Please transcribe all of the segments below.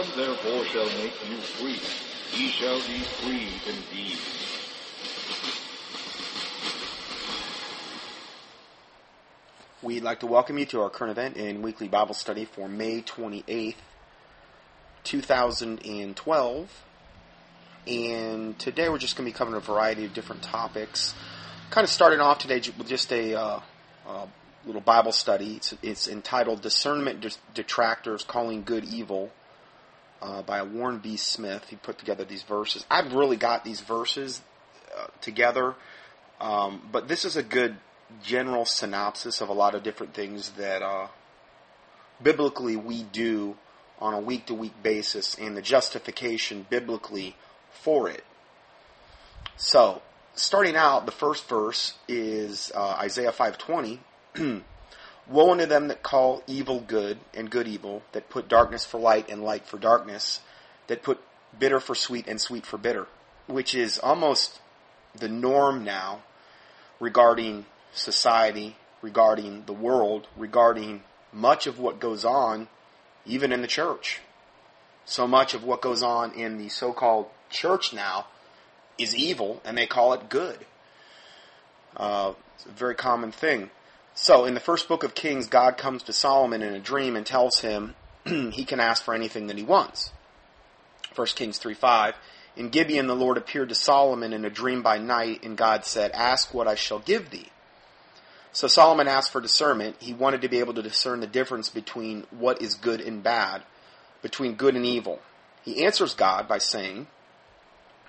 If therefore shall make you free, ye shall be free indeed. We'd like to welcome you to our current event and weekly Bible study for May 28th, 2012. And today we're just going to be covering a variety of different topics. Kind of starting off today with just a uh, uh, little Bible study. It's, it's entitled Discernment Detractors Calling Good Evil uh, by Warren B. Smith. He put together these verses. I've really got these verses uh, together, um, but this is a good general synopsis of a lot of different things that uh, biblically we do on a week to week basis and the justification biblically for it. So, starting out, the first verse is uh, Isaiah 5:20. Woe unto them that call evil good and good evil, that put darkness for light and light for darkness, that put bitter for sweet and sweet for bitter, which is almost the norm now regarding society, regarding the world, regarding much of what goes on, even in the church. So much of what goes on in the so called church now is evil, and they call it good. Uh, it's a very common thing. So, in the first book of Kings, God comes to Solomon in a dream and tells him he can ask for anything that he wants. 1 Kings 3 5. In Gibeon, the Lord appeared to Solomon in a dream by night, and God said, Ask what I shall give thee. So Solomon asked for discernment. He wanted to be able to discern the difference between what is good and bad, between good and evil. He answers God by saying,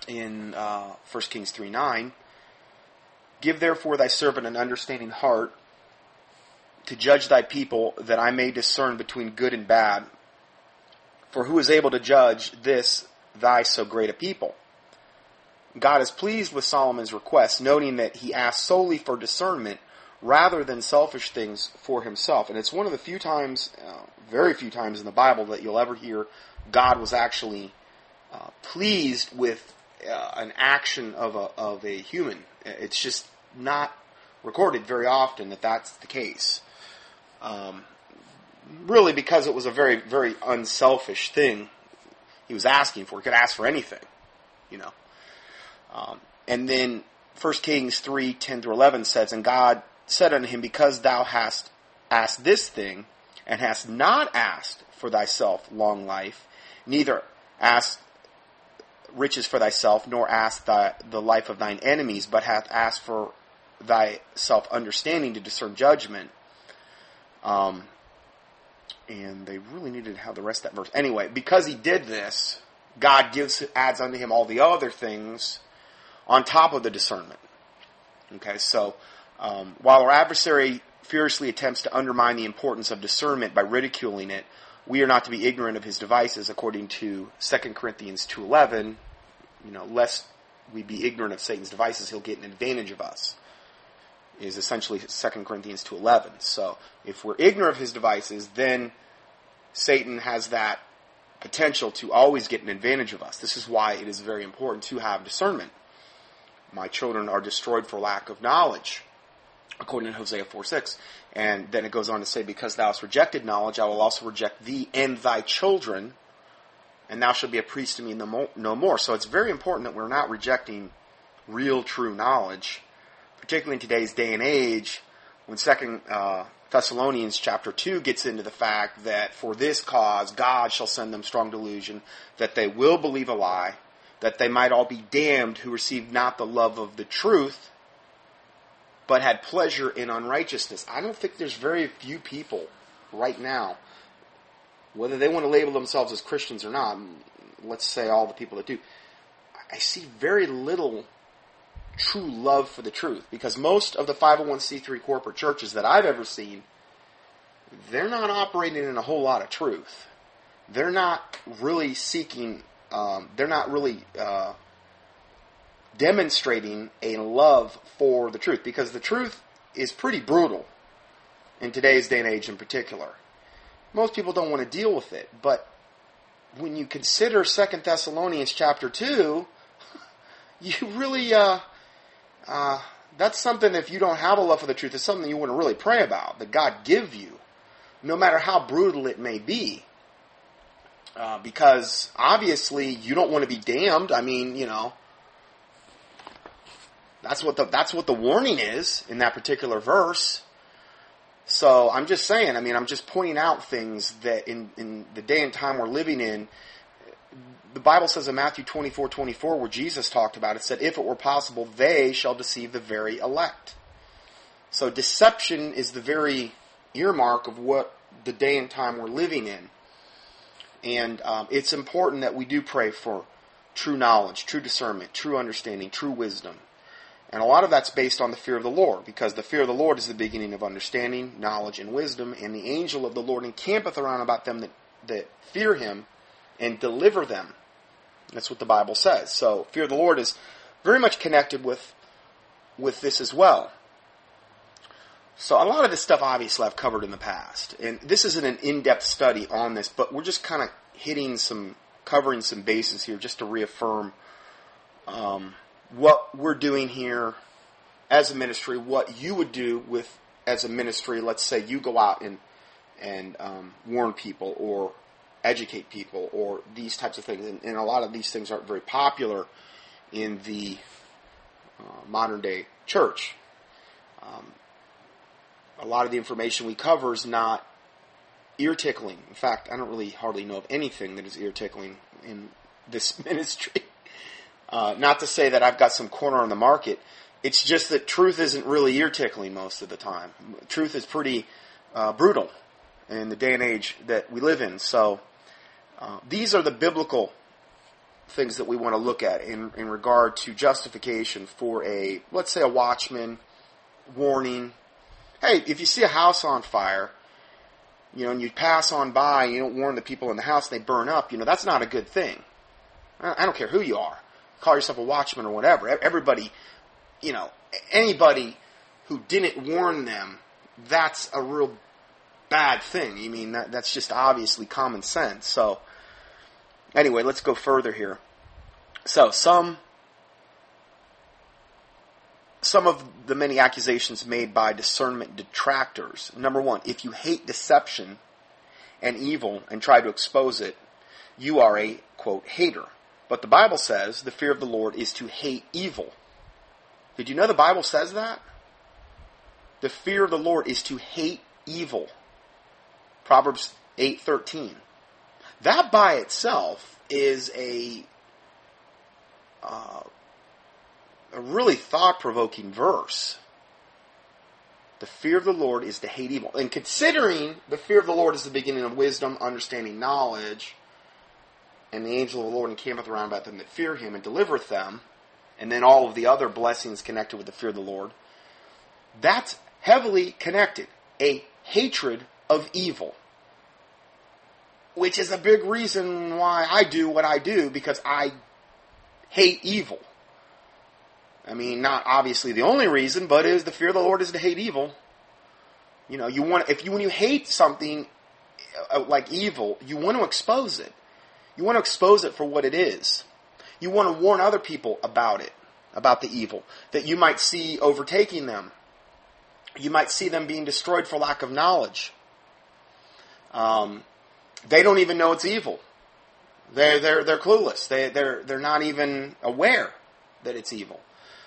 in uh, 1 Kings 3 9, Give therefore thy servant an understanding heart to judge thy people, that I may discern between good and bad. For who is able to judge this thy so great a people? God is pleased with Solomon's request, noting that he asked solely for discernment rather than selfish things for himself. And it's one of the few times, uh, very few times in the Bible that you'll ever hear God was actually uh, pleased with uh, an action of a, of a human. It's just not recorded very often that that's the case. Um, really, because it was a very, very unselfish thing he was asking for. He could ask for anything, you know. Um, and then 1 Kings 3 10 through 11 says, And God said unto him, Because thou hast asked this thing, and hast not asked for thyself long life, neither asked riches for thyself, nor asked thy, the life of thine enemies, but hath asked for thyself understanding to discern judgment. Um, and they really needed to have the rest of that verse. Anyway, because he did this, God gives adds unto him all the other things on top of the discernment. Okay, so um, while our adversary furiously attempts to undermine the importance of discernment by ridiculing it, we are not to be ignorant of his devices, according to 2 Corinthians 2.11. You know, lest we be ignorant of Satan's devices, he'll get an advantage of us. Is essentially 2 Corinthians 2.11. So, if we're ignorant of his devices, then Satan has that potential to always get an advantage of us. This is why it is very important to have discernment. My children are destroyed for lack of knowledge according to Hosea 4 6. And then it goes on to say, Because thou hast rejected knowledge, I will also reject thee and thy children, and thou shalt be a priest to me no more. So it's very important that we're not rejecting real, true knowledge, particularly in today's day and age, when Second uh, Thessalonians chapter 2 gets into the fact that for this cause God shall send them strong delusion, that they will believe a lie, that they might all be damned who received not the love of the truth but had pleasure in unrighteousness. I don't think there's very few people right now, whether they want to label themselves as Christians or not, let's say all the people that do, I see very little true love for the truth because most of the 501c3 corporate churches that I've ever seen, they're not operating in a whole lot of truth. They're not really seeking, um, they're not really uh, demonstrating a love for the truth because the truth is pretty brutal in today's day and age in particular. Most people don't want to deal with it, but when you consider Second Thessalonians chapter 2, you really, uh, uh, that's something if you don't have a love for the truth, it's something you want to really pray about, that God give you, no matter how brutal it may be. Uh, because obviously you don't want to be damned. I mean, you know, that's what the that's what the warning is in that particular verse. So I'm just saying. I mean, I'm just pointing out things that in in the day and time we're living in. The Bible says in Matthew 24, 24, where Jesus talked about it, said, if it were possible, they shall deceive the very elect. So deception is the very earmark of what the day and time we're living in. And um, it's important that we do pray for true knowledge, true discernment, true understanding, true wisdom. And a lot of that's based on the fear of the Lord, because the fear of the Lord is the beginning of understanding, knowledge, and wisdom. And the angel of the Lord encampeth around about them that, that fear him and deliver them. That's what the Bible says. So fear of the Lord is very much connected with with this as well. So a lot of this stuff obviously I've covered in the past. And this isn't an in-depth study on this, but we're just kind of hitting some, covering some bases here just to reaffirm um, what we're doing here as a ministry, what you would do with as a ministry. Let's say you go out and and um, warn people or educate people or these types of things. And, and, a lot of these things aren't very popular in the uh, modern day church. Um, a lot of the information we cover is not ear tickling. In fact, I don't really hardly know of anything that is ear tickling in this ministry. Uh, not to say that I've got some corner on the market. It's just that truth isn't really ear tickling most of the time. Truth is pretty uh, brutal in the day and age that we live in. So uh, these are the biblical things that we want to look at in, in regard to justification for a, let's say, a watchman warning, hey, if you see a house on fire, you know, and you pass on by, and you don't warn the people in the house, they burn up, you know, that's not a good thing. I don't care who you are. Call yourself a watchman or whatever. Everybody, you know, anybody who didn't warn them, that's a real bad thing. I mean, that, that's just obviously common sense. So, anyway, let's go further here. So, some some of the many accusations made by discernment detractors. Number one, if you hate deception and evil and try to expose it, you are a, quote, hater. But the Bible says the fear of the Lord is to hate evil. Did you know the Bible says that? The fear of the Lord is to hate evil. Proverbs 8:13. That by itself is a uh, a really thought provoking verse. The fear of the Lord is to hate evil. And considering the fear of the Lord is the beginning of wisdom, understanding, knowledge, and the angel of the Lord encampeth around about them that fear him and delivereth them, and then all of the other blessings connected with the fear of the Lord, that's heavily connected. A hatred of evil. Which is a big reason why I do what I do, because I hate evil. I mean, not obviously the only reason, but is the fear of the Lord is to hate evil. You know, you want if you when you hate something uh, like evil, you want to expose it. You want to expose it for what it is. You want to warn other people about it, about the evil that you might see overtaking them. You might see them being destroyed for lack of knowledge. Um, they don't even know it's evil. They're they're they're clueless. They they're they're not even aware that it's evil.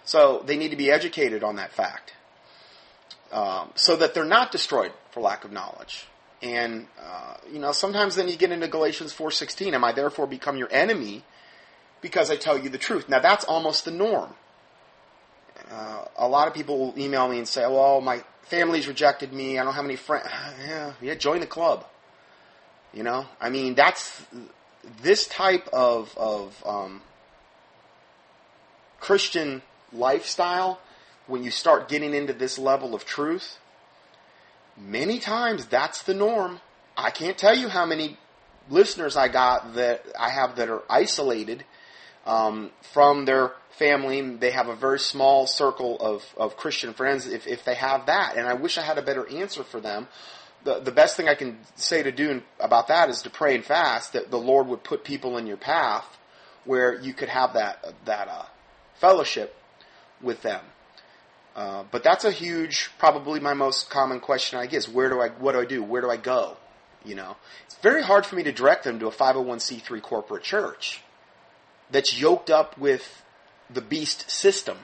So they need to be educated on that fact um, so that they're not destroyed for lack of knowledge. And uh, you know, sometimes then you get into Galatians four sixteen. Am I therefore become your enemy because I tell you the truth? Now that's almost the norm. Uh, a lot of people will email me and say, "Well, my family's rejected me. I don't have any friends." yeah, yeah, join the club. You know, I mean, that's this type of of um, Christian lifestyle, when you start getting into this level of truth, many times that's the norm. I can't tell you how many listeners I got that I have that are isolated um, from their family. They have a very small circle of, of Christian friends, if, if they have that. And I wish I had a better answer for them. The, the best thing I can say to do about that is to pray and fast that the Lord would put people in your path where you could have that, that uh, fellowship with them. Uh, but that's a huge, probably my most common question I get is where do I, what do I do? Where do I go? You know, it's very hard for me to direct them to a 501c3 corporate church that's yoked up with the beast system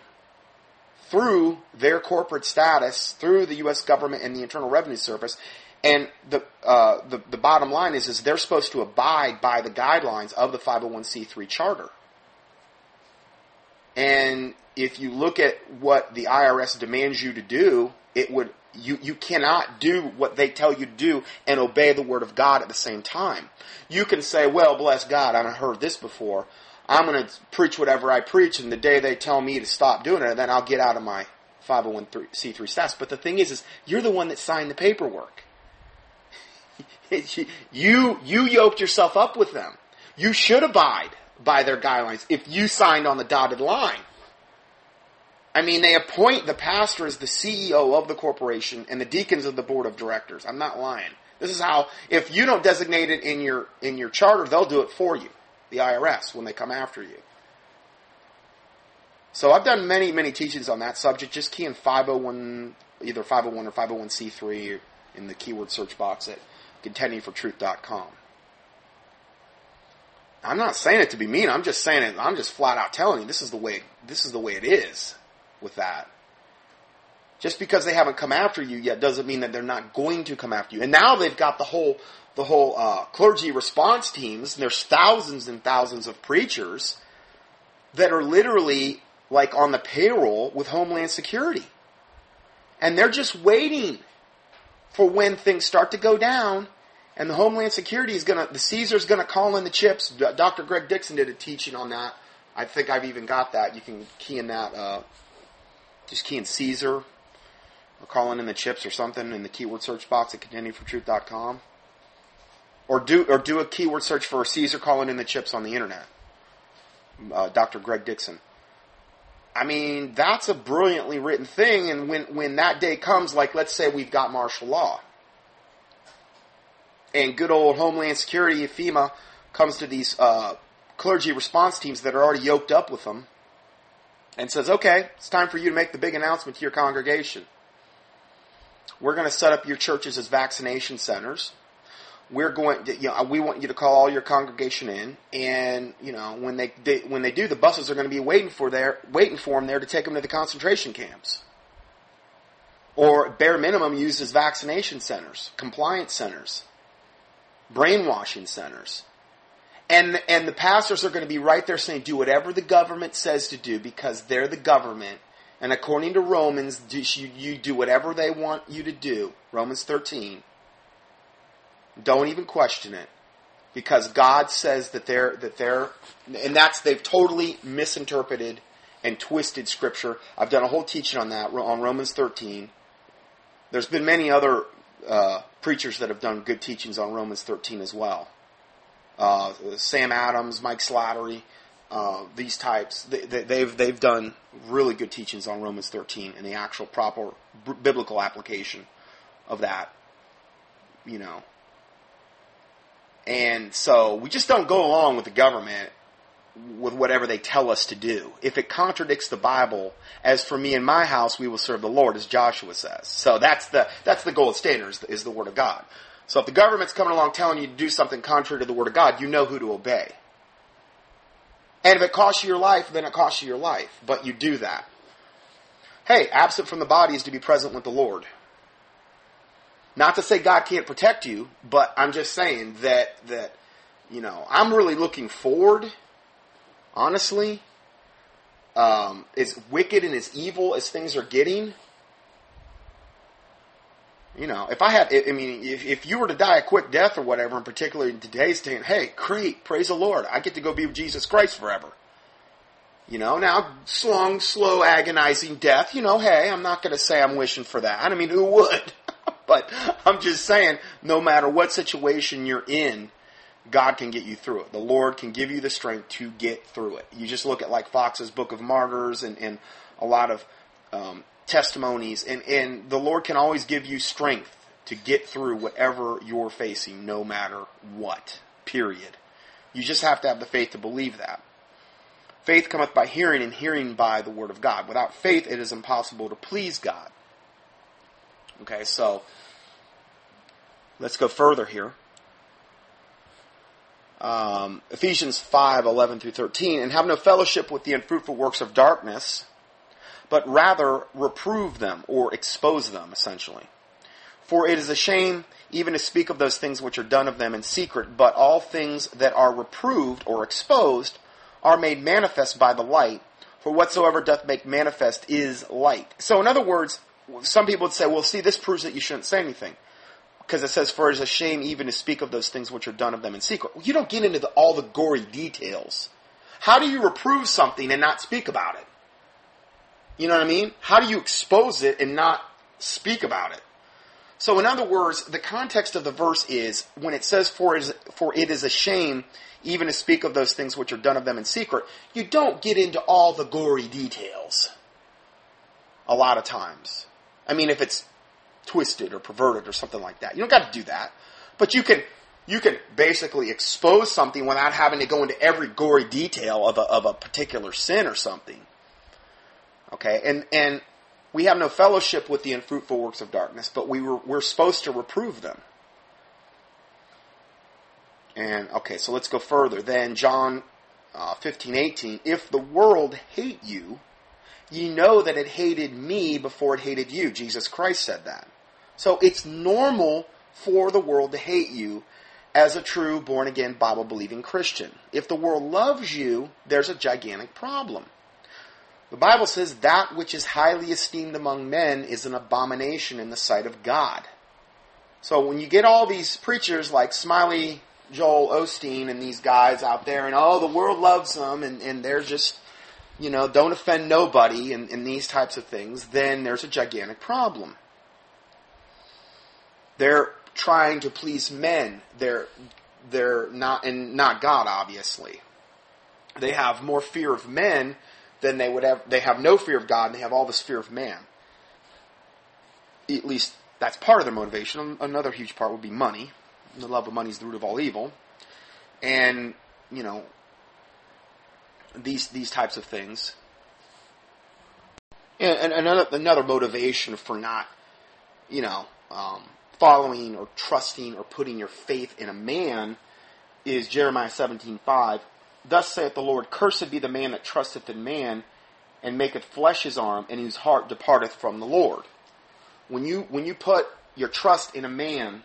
through their corporate status, through the U.S. government and the Internal Revenue Service. And the, uh, the, the bottom line is, is they're supposed to abide by the guidelines of the 501c3 charter. And if you look at what the IRS demands you to do, it would you, you cannot do what they tell you to do and obey the word of God at the same time. You can say, well, bless God, I've heard this before. I'm going to preach whatever I preach, and the day they tell me to stop doing it, then I'll get out of my 501c3 status. But the thing is, is you're the one that signed the paperwork. you, you yoked yourself up with them. You should abide by their guidelines if you signed on the dotted line. I mean, they appoint the pastor as the CEO of the corporation and the deacons of the board of directors. I'm not lying. This is how, if you don't designate it in your, in your charter, they'll do it for you, the IRS, when they come after you. So I've done many, many teachings on that subject. Just key in 501, either 501 or 501c3 in the keyword search box at contendingfortruth.com. I'm not saying it to be mean. I'm just saying it. I'm just flat out telling you this is the way. This is the way it is with that. Just because they haven't come after you yet doesn't mean that they're not going to come after you. And now they've got the whole the whole uh, clergy response teams. And there's thousands and thousands of preachers that are literally like on the payroll with Homeland Security, and they're just waiting for when things start to go down. And the Homeland Security is gonna, the Caesar's gonna call in the chips. Dr. Greg Dixon did a teaching on that. I think I've even got that. You can key in that uh, just key in Caesar or calling in the chips or something in the keyword search box at contendingfortruth.com. Or do, or do a keyword search for Caesar calling in the chips on the internet. Uh, Dr. Greg Dixon. I mean, that's a brilliantly written thing, and when, when that day comes, like let's say we've got martial law, and good old Homeland Security, FEMA, comes to these uh, clergy response teams that are already yoked up with them, and says, okay, it's time for you to make the big announcement to your congregation. We're going to set up your churches as vaccination centers. We're going you know, we want you to call all your congregation in, and you know, when they, they when they do, the buses are going to be waiting for there, waiting for them there to take them to the concentration camps, or bare minimum used as vaccination centers, compliance centers, brainwashing centers. And, and the pastors are going to be right there saying, do whatever the government says to do because they're the government. And according to Romans, you, you do whatever they want you to do. Romans 13. Don't even question it. Because God says that they're, that they're, and that's, they've totally misinterpreted and twisted scripture. I've done a whole teaching on that, on Romans 13. There's been many other uh, preachers that have done good teachings on Romans 13 as well uh, Sam Adams, Mike Slattery, uh, these types, they, have they've, they've done really good teachings on Romans 13 and the actual proper b- biblical application of that, you know. And so we just don't go along with the government with whatever they tell us to do. If it contradicts the Bible, as for me and my house, we will serve the Lord, as Joshua says. So that's the that's the gold standard is the, is the Word of God. So if the government's coming along telling you to do something contrary to the Word of God, you know who to obey. And if it costs you your life, then it costs you your life. But you do that. Hey, absent from the body is to be present with the Lord. Not to say God can't protect you, but I'm just saying that that you know I'm really looking forward. Honestly, um, as wicked and as evil as things are getting, you know, if I had, I mean, if, if you were to die a quick death or whatever, in particular in today's day, hey, great, praise the Lord, I get to go be with Jesus Christ forever. You know, now, long, slow, agonizing death, you know, hey, I'm not going to say I'm wishing for that. I mean, who would? but I'm just saying, no matter what situation you're in, God can get you through it. The Lord can give you the strength to get through it. You just look at like Fox's Book of Martyrs and, and a lot of um, testimonies, and, and the Lord can always give you strength to get through whatever you're facing, no matter what. Period. You just have to have the faith to believe that. Faith cometh by hearing, and hearing by the Word of God. Without faith, it is impossible to please God. Okay, so let's go further here. um, Ephesians 5 11 through 13, and have no fellowship with the unfruitful works of darkness, but rather reprove them or expose them, essentially. For it is a shame even to speak of those things which are done of them in secret, but all things that are reproved or exposed are made manifest by the light, for whatsoever doth make manifest is light. So, in other words, some people would say, well, see, this proves that you shouldn't say anything because it says, "For it is a shame even to speak of those things which are done of them in secret." Well, You don't get into the, all the gory details. How do you reprove something and not speak about it? You know what I mean? How do you expose it and not speak about it? So, in other words, the context of the verse is when it says, "For it is, for it is a shame even to speak of those things which are done of them in secret." You don't get into all the gory details. A lot of times, I mean, if it's twisted or perverted or something like that. You don't got to do that. But you can you can basically expose something without having to go into every gory detail of a, of a particular sin or something. Okay, and and we have no fellowship with the unfruitful works of darkness, but we were we're supposed to reprove them. And okay, so let's go further. Then John uh, 15, 18. If the world hate you, ye know that it hated me before it hated you. Jesus Christ said that. So it's normal for the world to hate you as a true born again Bible believing Christian. If the world loves you, there's a gigantic problem. The Bible says that which is highly esteemed among men is an abomination in the sight of God. So when you get all these preachers like Smiley Joel Osteen and these guys out there, and oh, the world loves them, and, and they're just, you know, don't offend nobody, and, and these types of things, then there's a gigantic problem. They're trying to please men. They're they're not and not God obviously. They have more fear of men than they would have they have no fear of God and they have all this fear of man. At least that's part of their motivation. Another huge part would be money. The love of money is the root of all evil. And, you know, these these types of things. And, another another motivation for not, you know, um, following or trusting or putting your faith in a man is Jeremiah 17:5. Thus saith the Lord, Cursed be the man that trusteth in man, and maketh flesh his arm, and whose heart departeth from the Lord. When you when you put your trust in a man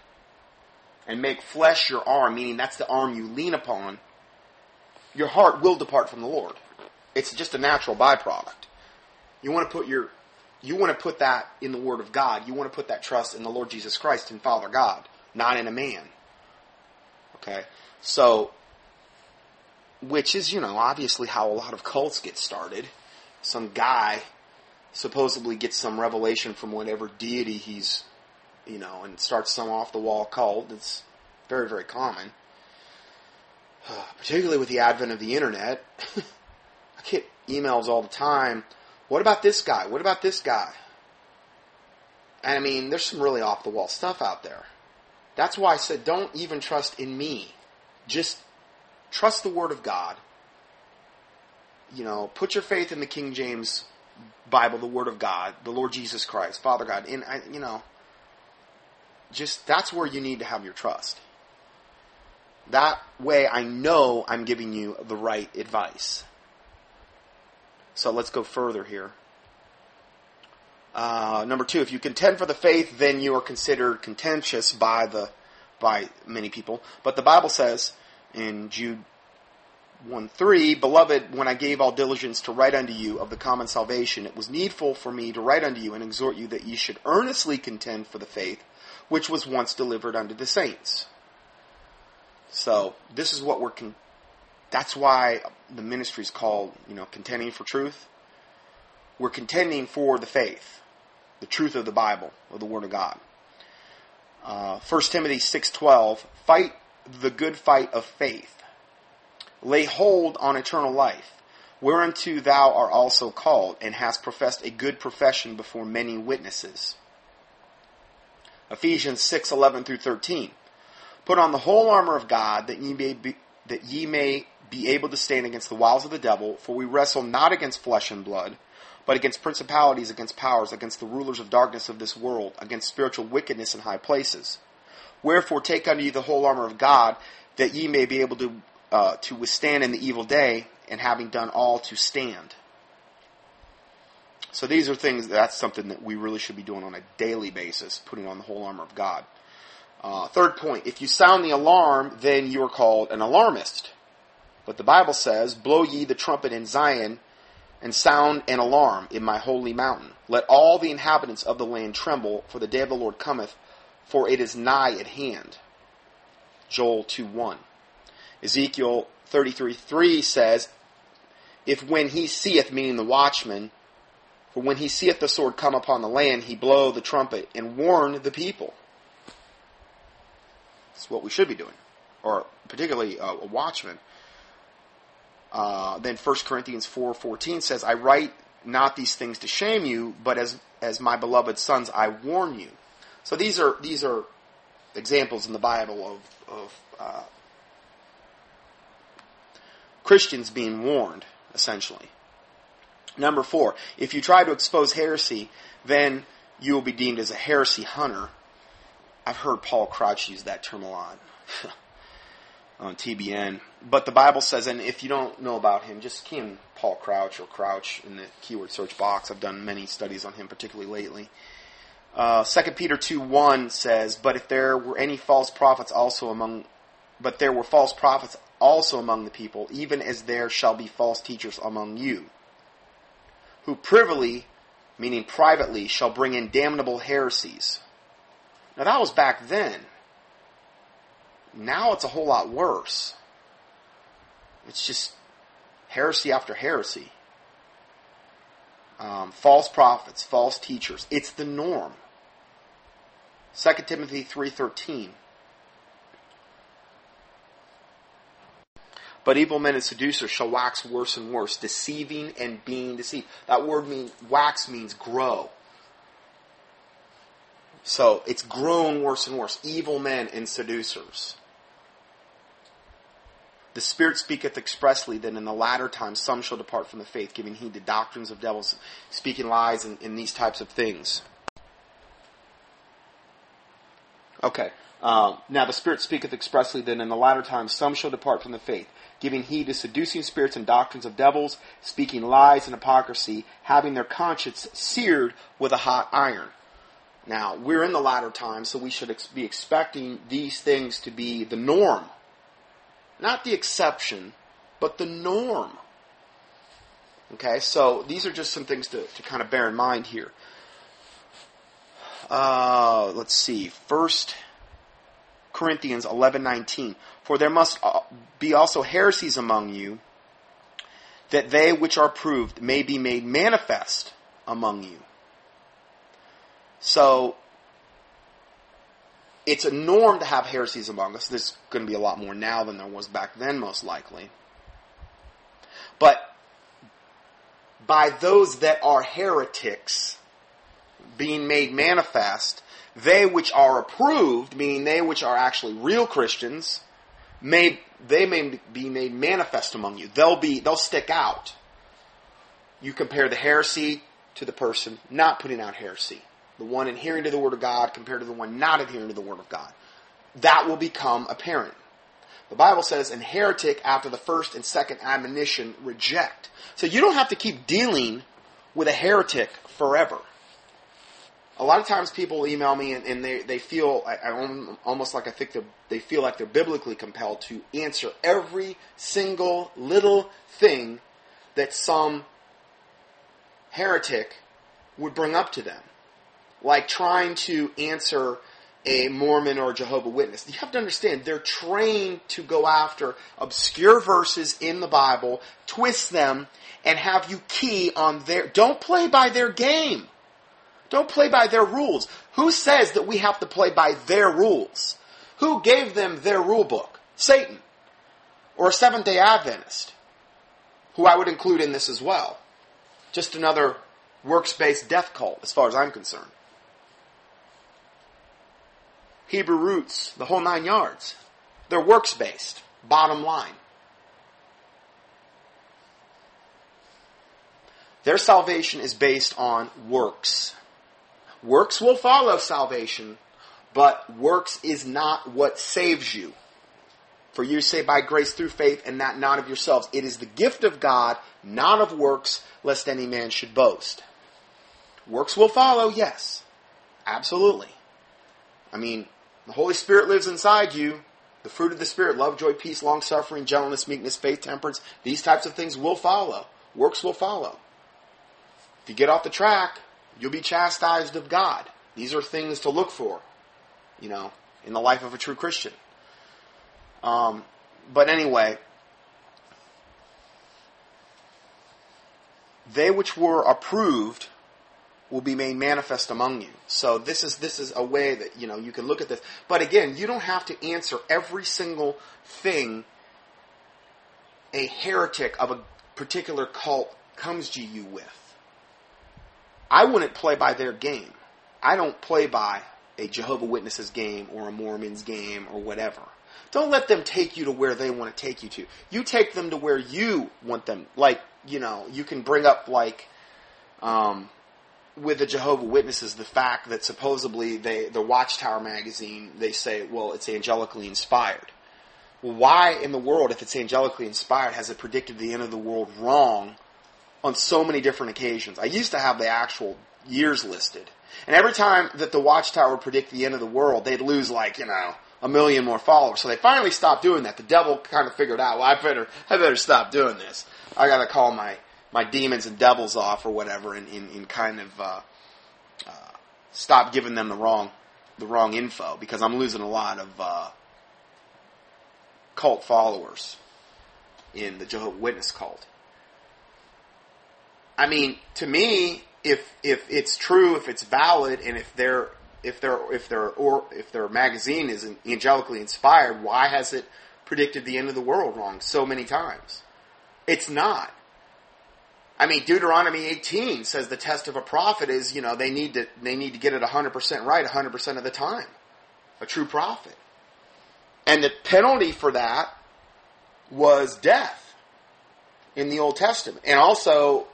and make flesh your arm, meaning that's the arm you lean upon, your heart will depart from the Lord. It's just a natural byproduct. You want to put your you want to put that in the Word of God. You want to put that trust in the Lord Jesus Christ and Father God, not in a man. Okay? So, which is, you know, obviously how a lot of cults get started. Some guy supposedly gets some revelation from whatever deity he's, you know, and starts some off the wall cult. It's very, very common. particularly with the advent of the internet. I get emails all the time what about this guy? What about this guy? And I mean, there's some really off the wall stuff out there. That's why I said don't even trust in me. Just trust the Word of God. You know, put your faith in the King James Bible, the Word of God, the Lord Jesus Christ, Father God. And, I, you know, just that's where you need to have your trust. That way I know I'm giving you the right advice. So let's go further here. Uh, number two, if you contend for the faith, then you are considered contentious by the by many people. But the Bible says in Jude 1 3, Beloved, when I gave all diligence to write unto you of the common salvation, it was needful for me to write unto you and exhort you that ye should earnestly contend for the faith which was once delivered unto the saints. So, this is what we're con- that's why the ministry is called, you know, contending for truth. We're contending for the faith, the truth of the Bible, of the Word of God. Uh, 1 Timothy 6.12, fight the good fight of faith. Lay hold on eternal life, whereunto thou art also called, and hast professed a good profession before many witnesses. Ephesians 6:11 through 13. Put on the whole armor of God that ye may be, that ye may be able to stand against the wiles of the devil, for we wrestle not against flesh and blood, but against principalities, against powers, against the rulers of darkness of this world, against spiritual wickedness in high places. Wherefore take unto you the whole armor of God, that ye may be able to uh, to withstand in the evil day, and having done all to stand. So these are things that's something that we really should be doing on a daily basis, putting on the whole armor of God. Uh, third point: if you sound the alarm, then you are called an alarmist. But the Bible says, "Blow ye the trumpet in Zion." And sound an alarm in my holy mountain. Let all the inhabitants of the land tremble, for the day of the Lord cometh, for it is nigh at hand. Joel 2 1. Ezekiel 33 3 says, If when he seeth, meaning the watchman, for when he seeth the sword come upon the land, he blow the trumpet and warn the people. That's what we should be doing, or particularly uh, a watchman. Uh, then 1 Corinthians 4:14 says, "I write not these things to shame you, but as as my beloved sons, I warn you." So these are these are examples in the Bible of of uh, Christians being warned, essentially. Number four, if you try to expose heresy, then you will be deemed as a heresy hunter. I've heard Paul Crouch use that term a lot on TBN. But the Bible says, and if you don't know about him, just key in Paul Crouch or Crouch in the keyword search box. I've done many studies on him, particularly lately. Uh, 2 Peter 2 1 says, But if there were any false prophets also among, but there were false prophets also among the people, even as there shall be false teachers among you, who privily, meaning privately, shall bring in damnable heresies. Now that was back then. Now it's a whole lot worse. It's just heresy after heresy. Um, false prophets, false teachers. It's the norm. 2 Timothy 3.13 But evil men and seducers shall wax worse and worse, deceiving and being deceived. That word means wax means grow. So it's grown worse and worse. Evil men and seducers. The Spirit speaketh expressly that in the latter times some shall depart from the faith, giving heed to doctrines of devils, speaking lies, and, and these types of things. Okay. Um, now the Spirit speaketh expressly that in the latter times some shall depart from the faith, giving heed to seducing spirits and doctrines of devils, speaking lies and hypocrisy, having their conscience seared with a hot iron. Now, we're in the latter times, so we should ex- be expecting these things to be the norm not the exception, but the norm. Okay, so these are just some things to, to kind of bear in mind here. Uh, let's see. First Corinthians 11:19. For there must uh, be also heresies among you, that they which are proved may be made manifest among you. So it's a norm to have heresies among us. There's going to be a lot more now than there was back then, most likely. But by those that are heretics being made manifest, they which are approved, meaning they which are actually real Christians, may they may be made manifest among you. They'll be they'll stick out. You compare the heresy to the person not putting out heresy the one adhering to the Word of God compared to the one not adhering to the Word of God. That will become apparent. The Bible says, and heretic after the first and second admonition reject. So you don't have to keep dealing with a heretic forever. A lot of times people email me and, and they, they feel, I, I, almost like I think they feel like they're biblically compelled to answer every single little thing that some heretic would bring up to them like trying to answer a Mormon or a Jehovah Witness. You have to understand they're trained to go after obscure verses in the Bible, twist them, and have you key on their. Don't play by their game. Don't play by their rules. Who says that we have to play by their rules? Who gave them their rule book? Satan. Or a Seventh day Adventist, who I would include in this as well. Just another works based death cult, as far as I'm concerned. Hebrew roots, the whole nine yards. They're works based, bottom line. Their salvation is based on works. Works will follow salvation, but works is not what saves you. For you say by grace through faith, and that not of yourselves. It is the gift of God, not of works, lest any man should boast. Works will follow, yes. Absolutely. I mean, the Holy Spirit lives inside you. The fruit of the Spirit, love, joy, peace, long suffering, gentleness, meekness, faith, temperance, these types of things will follow. Works will follow. If you get off the track, you'll be chastised of God. These are things to look for, you know, in the life of a true Christian. Um, but anyway, they which were approved will be made manifest among you. So this is this is a way that you know you can look at this. But again, you don't have to answer every single thing a heretic of a particular cult comes to you with. I wouldn't play by their game. I don't play by a Jehovah Witnesses game or a Mormon's game or whatever. Don't let them take you to where they want to take you to. You take them to where you want them. Like, you know, you can bring up like um, with the Jehovah Witnesses the fact that supposedly they the Watchtower magazine they say well it's angelically inspired. Well, why in the world if it's angelically inspired has it predicted the end of the world wrong on so many different occasions? I used to have the actual years listed. And every time that the Watchtower would predict the end of the world, they'd lose like, you know, a million more followers. So they finally stopped doing that. The devil kind of figured out, well, I better, I better stop doing this. I gotta call my my demons and devils off or whatever, and, and, and kind of uh, uh, stop giving them the wrong the wrong info because I'm losing a lot of uh, cult followers in the Jehovah Witness cult. I mean, to me, if if it's true, if it's valid, and if their if their if their or if their magazine is angelically inspired, why has it predicted the end of the world wrong so many times? It's not. I mean, Deuteronomy 18 says the test of a prophet is, you know, they need to, they need to get it 100% right 100% of the time. A true prophet. And the penalty for that was death in the Old Testament. And also,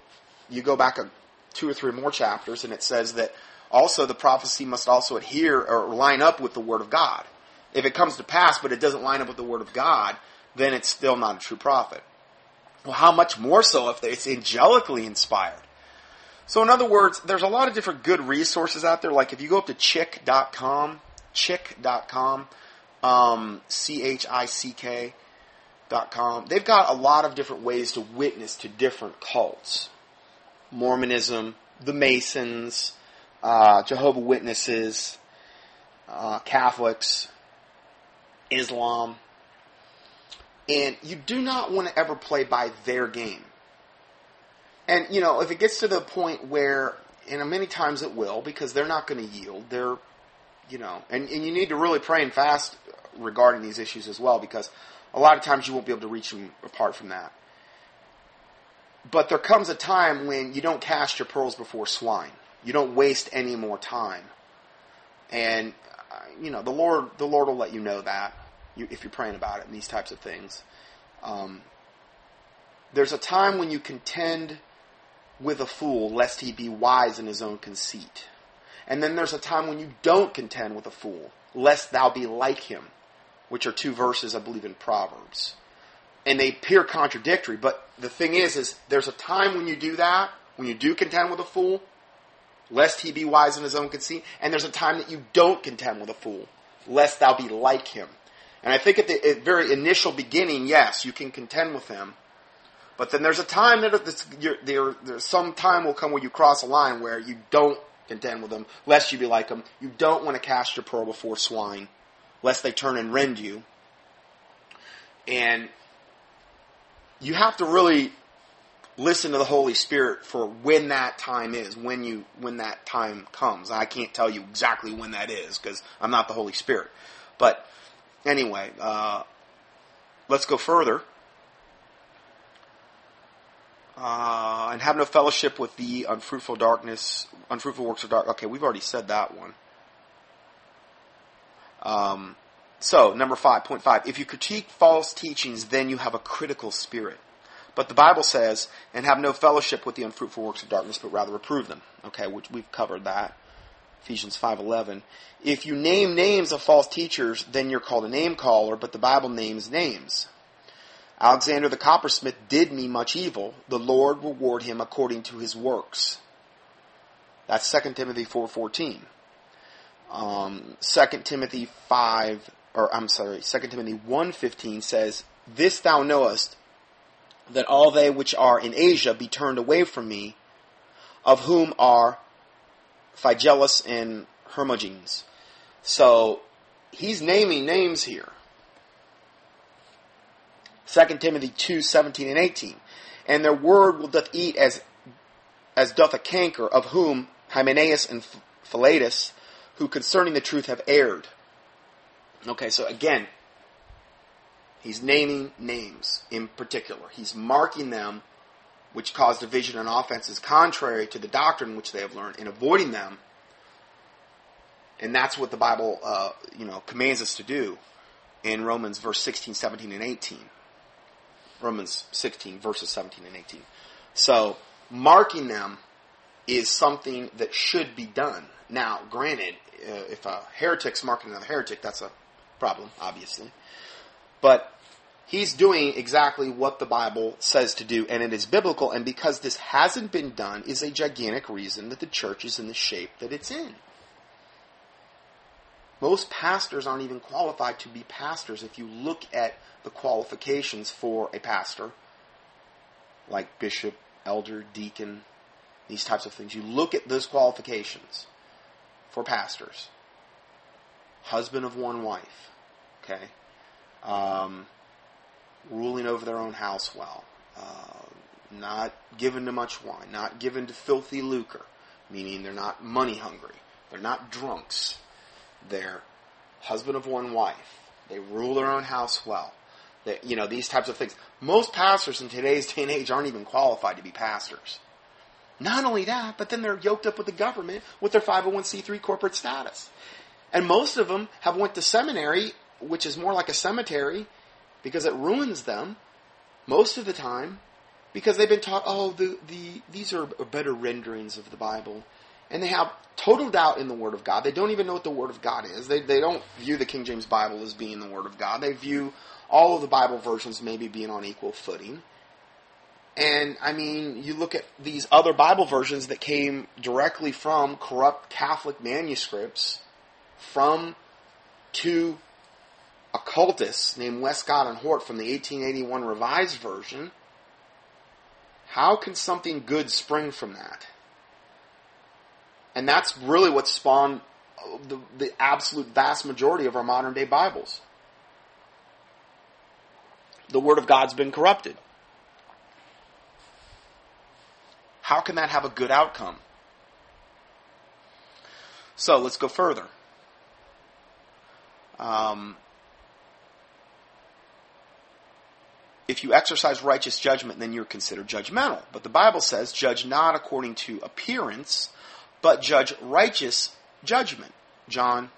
you go back a, two or three more chapters and it says that also the prophecy must also adhere or line up with the Word of God. If it comes to pass but it doesn't line up with the Word of God, then it's still not a true prophet. Well, how much more so if it's angelically inspired? So in other words, there's a lot of different good resources out there. Like if you go up to chick.com, chick.com, um, C-H-I-C-K dot com, they've got a lot of different ways to witness to different cults. Mormonism, the Masons, uh, Jehovah Witnesses, uh, Catholics, Islam, and you do not want to ever play by their game. And, you know, if it gets to the point where, and many times it will, because they're not going to yield, they're, you know, and, and you need to really pray and fast regarding these issues as well, because a lot of times you won't be able to reach them apart from that. But there comes a time when you don't cast your pearls before swine. You don't waste any more time. And, uh, you know, the Lord, the Lord will let you know that you, if you're praying about it and these types of things. Um, there's a time when you contend with a fool lest he be wise in his own conceit. And then there's a time when you don't contend with a fool lest thou be like him, which are two verses, I believe, in Proverbs. And they appear contradictory, but the thing is, is there's a time when you do that, when you do contend with a fool, lest he be wise in his own conceit, and there's a time that you don't contend with a fool, lest thou be like him. And I think at the at very initial beginning, yes, you can contend with him. But then there's a time that there, there's some time will come where you cross a line where you don't contend with them, lest you be like them. You don't want to cast your pearl before swine, lest they turn and rend you. And you have to really listen to the Holy Spirit for when that time is, when you when that time comes. I can't tell you exactly when that is because I'm not the Holy Spirit. But Anyway, uh, let's go further. Uh, and have no fellowship with the unfruitful darkness, unfruitful works of dark. Okay, we've already said that one. Um, so, number five, point five. If you critique false teachings, then you have a critical spirit. But the Bible says, and have no fellowship with the unfruitful works of darkness, but rather reprove them. Okay, which we've covered that. Ephesians 5:11. If you name names of false teachers, then you're called a name caller, but the Bible names names. Alexander the coppersmith did me much evil. The Lord reward him according to his works. That's 2 Timothy 4.14. Um, 2 Timothy 5, or I'm sorry, 2 Timothy 1.15 says, This thou knowest, that all they which are in Asia be turned away from me, of whom are Phygellus and Hermogenes. So, he's naming names here. 2 Timothy 2, 17 and 18. And their word will doth eat as, as doth a canker, of whom Hymenaeus and Philetus, who concerning the truth have erred. Okay, so again, he's naming names in particular. He's marking them, which cause division and offenses contrary to the doctrine which they have learned, and avoiding them. And that's what the Bible, uh, you know, commands us to do in Romans verse 16, 17, and 18. Romans 16, verses 17 and 18. So, marking them is something that should be done. Now, granted, uh, if a heretic's marking another heretic, that's a problem, obviously. But he's doing exactly what the Bible says to do, and it is biblical, and because this hasn't been done, is a gigantic reason that the church is in the shape that it's in. Most pastors aren't even qualified to be pastors if you look at the qualifications for a pastor, like bishop, elder, deacon, these types of things. You look at those qualifications for pastors. Husband of one wife, okay? Um, ruling over their own house well. Uh, not given to much wine. Not given to filthy lucre, meaning they're not money hungry. They're not drunks. They're husband of one wife. They rule their own house well. They, you know, these types of things. Most pastors in today's day and age aren't even qualified to be pastors. Not only that, but then they're yoked up with the government with their 501c3 corporate status. And most of them have went to seminary, which is more like a cemetery, because it ruins them most of the time because they've been taught, oh, the, the, these are better renderings of the Bible and they have total doubt in the Word of God. They don't even know what the Word of God is. They, they don't view the King James Bible as being the Word of God. They view all of the Bible versions maybe being on equal footing. And I mean, you look at these other Bible versions that came directly from corrupt Catholic manuscripts from two occultists named Westcott and Hort from the 1881 Revised Version. How can something good spring from that? And that's really what spawned the, the absolute vast majority of our modern day Bibles. The Word of God's been corrupted. How can that have a good outcome? So let's go further. Um, if you exercise righteous judgment, then you're considered judgmental. But the Bible says, judge not according to appearance, but judge righteous judgment. John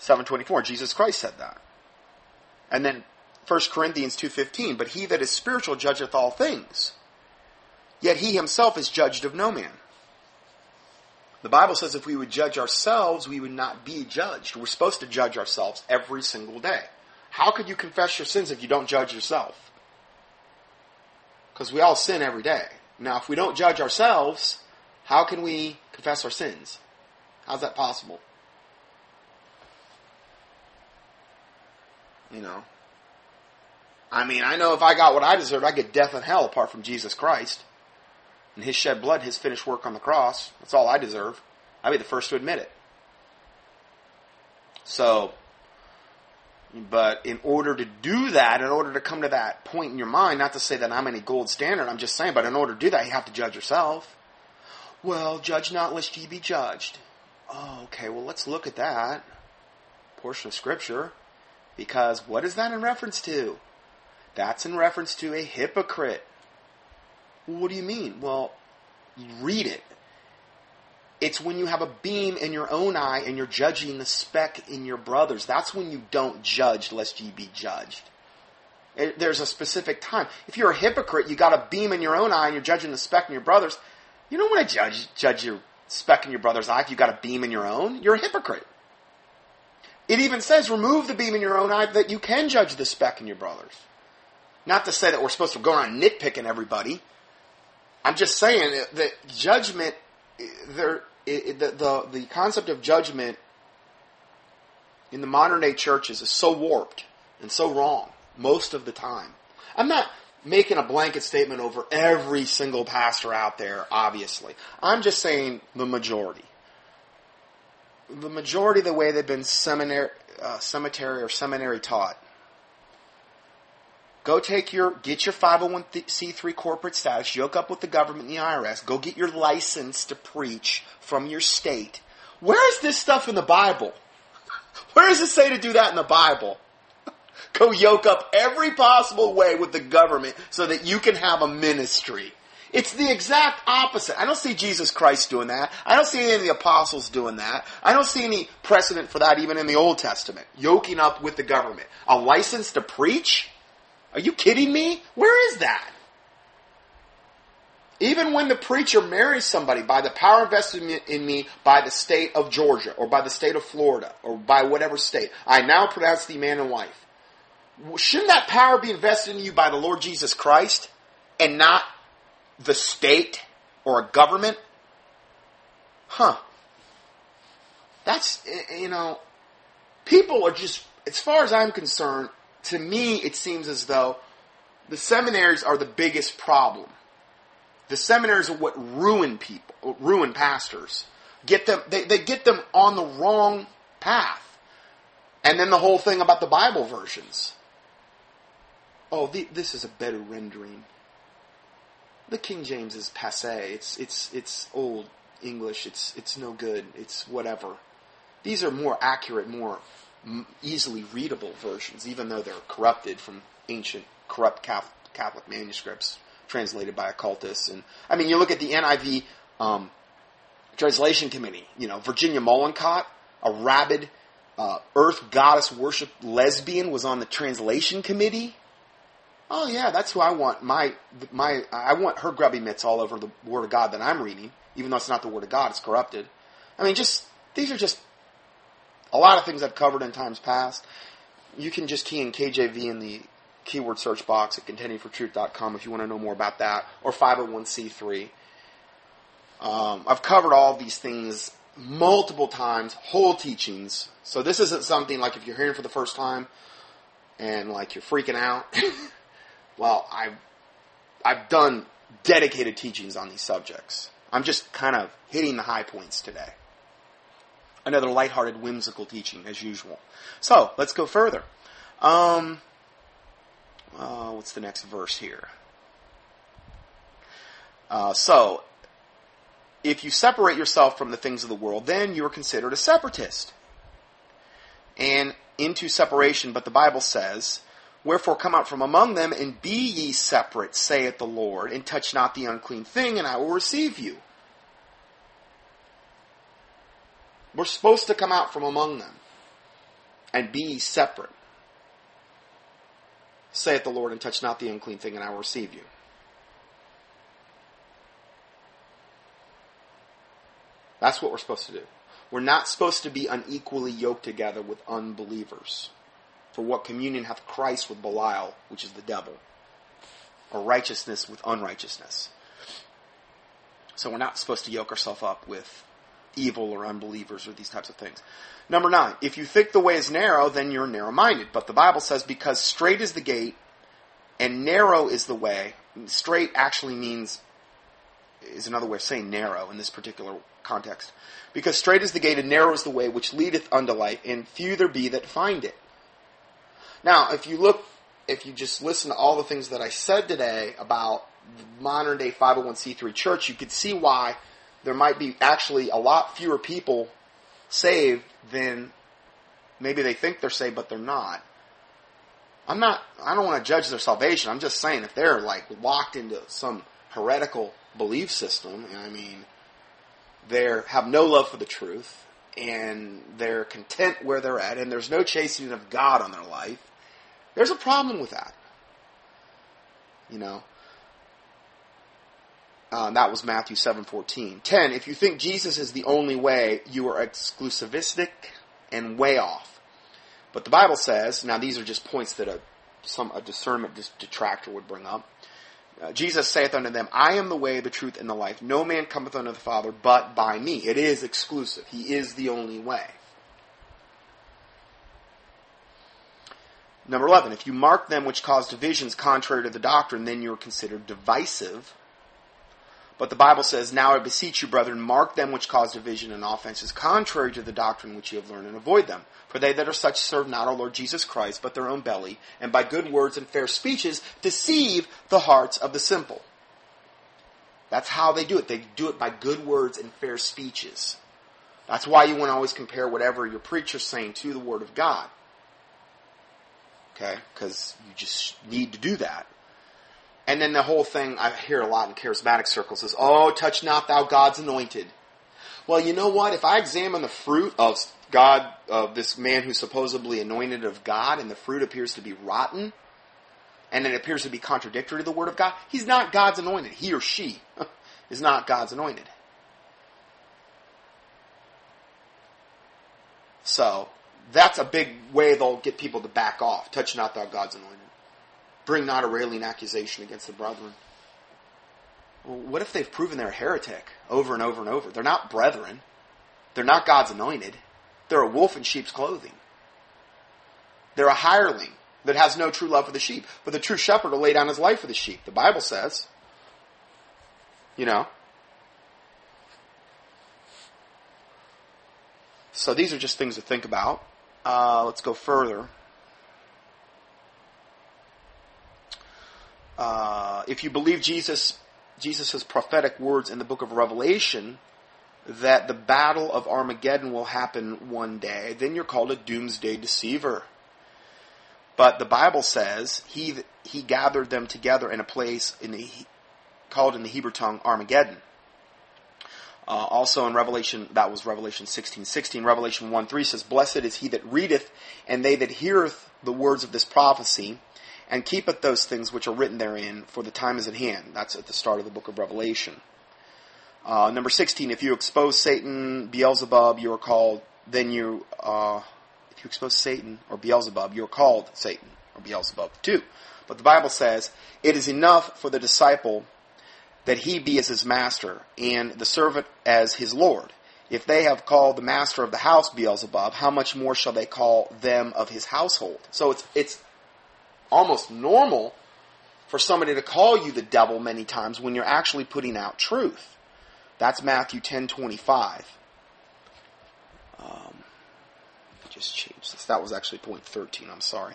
7:24. Jesus Christ said that. And then 1 Corinthians 2:15, but he that is spiritual judgeth all things. Yet he himself is judged of no man. The Bible says if we would judge ourselves, we would not be judged. We're supposed to judge ourselves every single day. How could you confess your sins if you don't judge yourself? Because we all sin every day. Now, if we don't judge ourselves, how can we confess our sins? How's that possible? You know? I mean, I know if I got what I deserved, I'd get death and hell apart from Jesus Christ. And his shed blood, his finished work on the cross. That's all I deserve. I'd be the first to admit it. So, but in order to do that, in order to come to that point in your mind, not to say that I'm any gold standard, I'm just saying, but in order to do that, you have to judge yourself. Well, judge not lest ye be judged. Oh, okay, well, let's look at that portion of Scripture. Because what is that in reference to? That's in reference to a hypocrite. Well, what do you mean? Well, read it. It's when you have a beam in your own eye and you're judging the speck in your brother's. That's when you don't judge lest ye be judged. There's a specific time. If you're a hypocrite, you got a beam in your own eye and you're judging the speck in your brother's. You don't want to judge judge your speck in your brother's eye if you've got a beam in your own? You're a hypocrite. It even says, remove the beam in your own eye that you can judge the speck in your brother's. Not to say that we're supposed to go around nitpicking everybody. I'm just saying that judgment, there, the, the, the concept of judgment in the modern day churches is so warped and so wrong most of the time. I'm not making a blanket statement over every single pastor out there, obviously. I'm just saying the majority. The majority of the way they've been seminary, uh, cemetery or seminary taught. Go take your, get your 501c3 corporate status, yoke up with the government and the IRS, go get your license to preach from your state. Where is this stuff in the Bible? Where does it say to do that in the Bible? Go yoke up every possible way with the government so that you can have a ministry. It's the exact opposite. I don't see Jesus Christ doing that. I don't see any of the apostles doing that. I don't see any precedent for that even in the Old Testament. Yoking up with the government. A license to preach? Are you kidding me? Where is that? Even when the preacher marries somebody by the power invested in me by the state of Georgia or by the state of Florida or by whatever state, I now pronounce thee man and wife. Shouldn't that power be invested in you by the Lord Jesus Christ and not the state or a government? Huh. That's, eh, eh, you know, people are just, as far as I'm concerned, to me it seems as though the seminaries are the biggest problem the seminaries are what ruin people, ruin pastors. Get them, they, they get them on the wrong path. And then the whole thing about the Bible versions. Oh, the, this is a better rendering. The King James is passe. It's it's it's old English. It's it's no good. It's whatever. These are more accurate, more easily readable versions, even though they're corrupted from ancient corrupt Catholic manuscripts translated by occultists. And I mean, you look at the NIV um, translation committee. You know, Virginia Mollenkott, a rabid uh, earth goddess worship lesbian, was on the translation committee. Oh yeah, that's who I want. My my, I want her grubby mitts all over the Word of God that I'm reading, even though it's not the Word of God; it's corrupted. I mean, just these are just a lot of things I've covered in times past. You can just key in KJV in the keyword search box at contendingfortruth.com if you want to know more about that, or 501c3. Um, I've covered all these things multiple times, whole teachings. So this isn't something like if you're hearing for the first time and like you're freaking out. well, I've I've done dedicated teachings on these subjects. I'm just kind of hitting the high points today. Another lighthearted, whimsical teaching as usual. So let's go further. Um, uh, what's the next verse here? Uh, so, if you separate yourself from the things of the world, then you are considered a separatist. And into separation, but the Bible says, Wherefore come out from among them, and be ye separate, saith the Lord, and touch not the unclean thing, and I will receive you. We're supposed to come out from among them and be separate saith the Lord, and touch not the unclean thing, and I will receive you. That's what we're supposed to do. We're not supposed to be unequally yoked together with unbelievers. For what communion hath Christ with Belial, which is the devil? Or righteousness with unrighteousness. So we're not supposed to yoke ourselves up with evil or unbelievers or these types of things. Number nine, if you think the way is narrow, then you're narrow minded. But the Bible says, because straight is the gate and narrow is the way, straight actually means, is another way of saying narrow in this particular context. Because straight is the gate and narrow is the way which leadeth unto life, and few there be that find it. Now, if you look, if you just listen to all the things that I said today about modern day 501c3 church, you could see why there might be actually a lot fewer people saved than maybe they think they're saved, but they're not. I'm not, I don't want to judge their salvation. I'm just saying if they're like locked into some heretical belief system, I mean, they have no love for the truth and they're content where they're at and there's no chastening of God on their life, there's a problem with that. You know, Uh, that was Matthew 7:14. 10. If you think Jesus is the only way, you are exclusivistic and way off. But the Bible says, now these are just points that a, some a discernment detractor would bring up. Uh, Jesus saith unto them, I am the way, the truth, and the life. No man cometh unto the Father but by me. It is exclusive. He is the only way. Number 11, if you mark them which cause divisions contrary to the doctrine, then you are considered divisive. But the Bible says, Now I beseech you, brethren, mark them which cause division and offenses contrary to the doctrine which you have learned, and avoid them. For they that are such serve not our Lord Jesus Christ, but their own belly, and by good words and fair speeches deceive the hearts of the simple. That's how they do it. They do it by good words and fair speeches. That's why you want to always compare whatever your preacher's saying to the Word of God. Okay? Because you just need to do that. And then the whole thing I hear a lot in charismatic circles is, oh, touch not thou God's anointed. Well, you know what? If I examine the fruit of God, of this man who's supposedly anointed of God, and the fruit appears to be rotten, and it appears to be contradictory to the Word of God, he's not God's anointed. He or she is not God's anointed. So, that's a big way they'll get people to back off. Touch not thou God's anointed. Bring not a railing accusation against the brethren. Well, what if they've proven they're a heretic over and over and over? They're not brethren. They're not God's anointed. They're a wolf in sheep's clothing. They're a hireling that has no true love for the sheep. But the true shepherd will lay down his life for the sheep. The Bible says. You know? So these are just things to think about. Uh, let's go further. Uh, if you believe Jesus, Jesus' prophetic words in the book of Revelation, that the battle of Armageddon will happen one day, then you're called a doomsday deceiver. But the Bible says he he gathered them together in a place in the called in the Hebrew tongue Armageddon. Uh, also in Revelation, that was Revelation 16, 16. Revelation 1, 3 says, Blessed is he that readeth, and they that heareth the words of this prophecy, and keepeth those things which are written therein, for the time is at hand. That's at the start of the book of Revelation. Uh, number 16, if you expose Satan, Beelzebub, you are called, then you, uh, if you expose Satan or Beelzebub, you are called Satan or Beelzebub too. But the Bible says, it is enough for the disciple that he be as his master, and the servant as his Lord. If they have called the master of the house Beelzebub, how much more shall they call them of his household? So it's, it's almost normal for somebody to call you the devil many times when you're actually putting out truth. That's Matthew 10:25. Um, just change this. That was actually point 13. I'm sorry.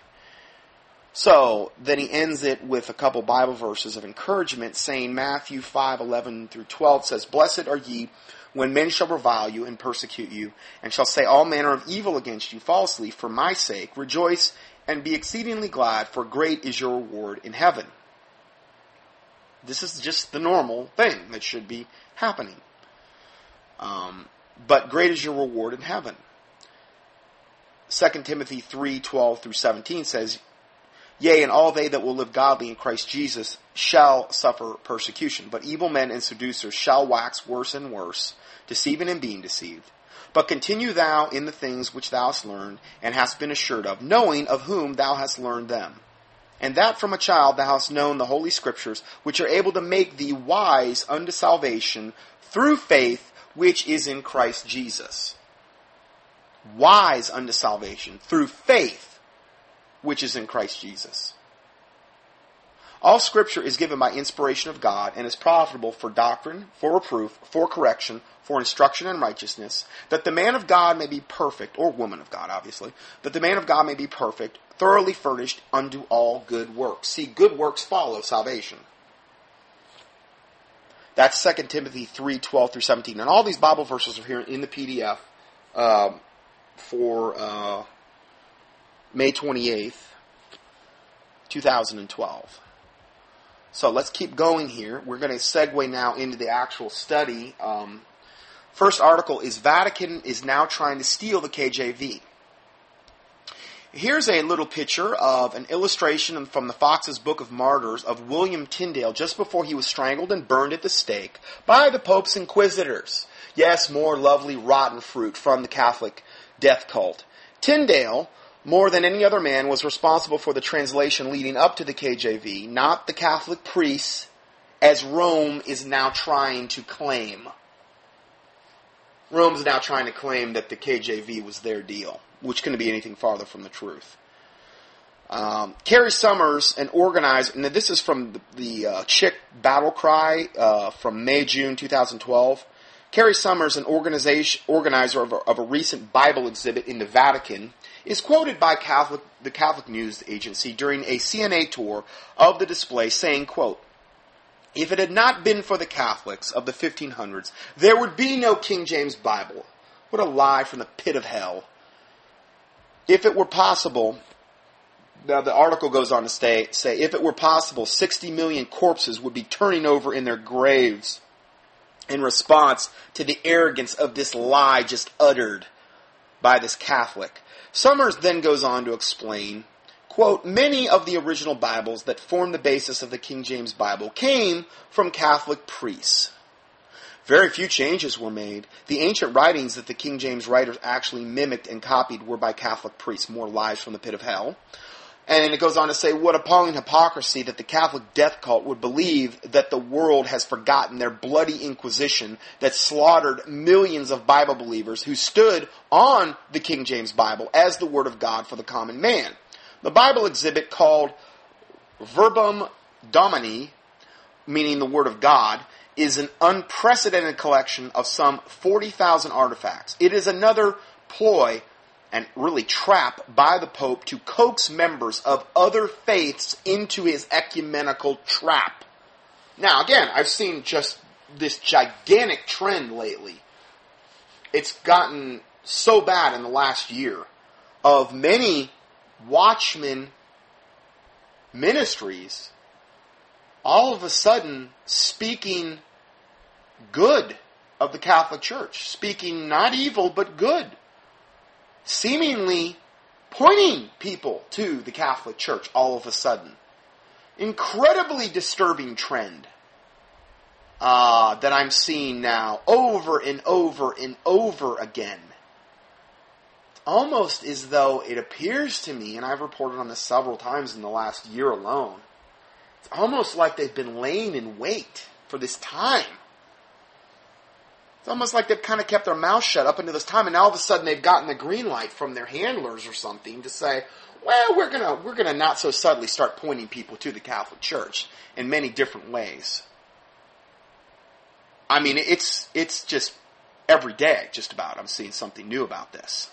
So then he ends it with a couple Bible verses of encouragement, saying Matthew 5:11 through 12 says, "Blessed are ye when men shall revile you and persecute you, and shall say all manner of evil against you falsely for my sake. Rejoice and be exceedingly glad, for great is your reward in heaven. This is just the normal thing that should be happening. Um, but great is your reward in heaven. 2 Timothy 3 12 through 17 says, Yea, and all they that will live godly in Christ Jesus shall suffer persecution. But evil men and seducers shall wax worse and worse, deceiving and being deceived. But continue thou in the things which thou hast learned, and hast been assured of, knowing of whom thou hast learned them. And that from a child thou hast known the holy scriptures, which are able to make thee wise unto salvation through faith which is in Christ Jesus. Wise unto salvation through faith which is in Christ Jesus. All scripture is given by inspiration of God and is profitable for doctrine, for reproof, for correction, for instruction in righteousness, that the man of God may be perfect, or woman of God, obviously, that the man of God may be perfect, thoroughly furnished unto all good works. See, good works follow salvation. That's 2 Timothy 3, 12 through 17. And all these Bible verses are here in the PDF um, for uh, May 28th, 2012. So let's keep going here. We're going to segue now into the actual study. Um, first article is Vatican is now trying to steal the KJV. Here's a little picture of an illustration from the Fox's Book of Martyrs of William Tyndale just before he was strangled and burned at the stake by the Pope's inquisitors. Yes, more lovely rotten fruit from the Catholic death cult. Tyndale, more than any other man, was responsible for the translation leading up to the KJV, not the Catholic priests, as Rome is now trying to claim. Rome's now trying to claim that the KJV was their deal which couldn't be anything farther from the truth. Um, Cary Summers, an organizer, and this is from the, the uh, Chick Battle Cry uh, from May June 2012. Cary Summers, an organization organizer of a, of a, recent Bible exhibit in the Vatican, is quoted by Catholic, the Catholic News Agency during a CNA tour of the display, saying, "quote If it had not been for the Catholics of the 1500s, there would be no King James Bible. What a lie from the pit of hell." If it were possible, now the article goes on to say, say, if it were possible, 60 million corpses would be turning over in their graves in response to the arrogance of this lie just uttered by this Catholic. Summers then goes on to explain, quote, many of the original Bibles that form the basis of the King James Bible came from Catholic priests. Very few changes were made. The ancient writings that the King James writers actually mimicked and copied were by Catholic priests, more lies from the pit of hell. And it goes on to say, what appalling hypocrisy that the Catholic death cult would believe that the world has forgotten their bloody inquisition that slaughtered millions of Bible believers who stood on the King James Bible as the Word of God for the common man. The Bible exhibit called Verbum Domini, meaning the Word of God, is an unprecedented collection of some 40,000 artifacts. It is another ploy and really trap by the Pope to coax members of other faiths into his ecumenical trap. Now, again, I've seen just this gigantic trend lately. It's gotten so bad in the last year of many watchmen ministries all of a sudden speaking good of the Catholic Church, speaking not evil but good, seemingly pointing people to the Catholic Church all of a sudden. Incredibly disturbing trend uh, that I'm seeing now over and over and over again. Almost as though it appears to me, and I've reported on this several times in the last year alone, it's almost like they've been laying in wait for this time it's almost like they've kind of kept their mouth shut up until this time, and now all of a sudden they've gotten the green light from their handlers or something to say, "Well, we're gonna we're gonna not so subtly start pointing people to the Catholic Church in many different ways." I mean, it's it's just every day, just about. I'm seeing something new about this.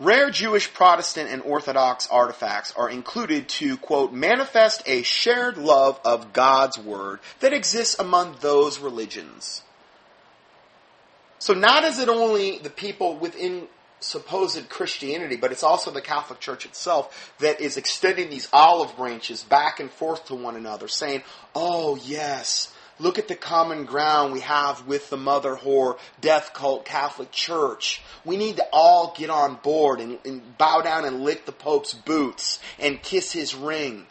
Rare Jewish Protestant and Orthodox artifacts are included to, quote, manifest a shared love of God's Word that exists among those religions. So not is it only the people within supposed Christianity, but it's also the Catholic Church itself that is extending these olive branches back and forth to one another, saying, oh yes, Look at the common ground we have with the mother whore, death cult, Catholic Church. We need to all get on board and, and bow down and lick the Pope's boots and kiss his ring.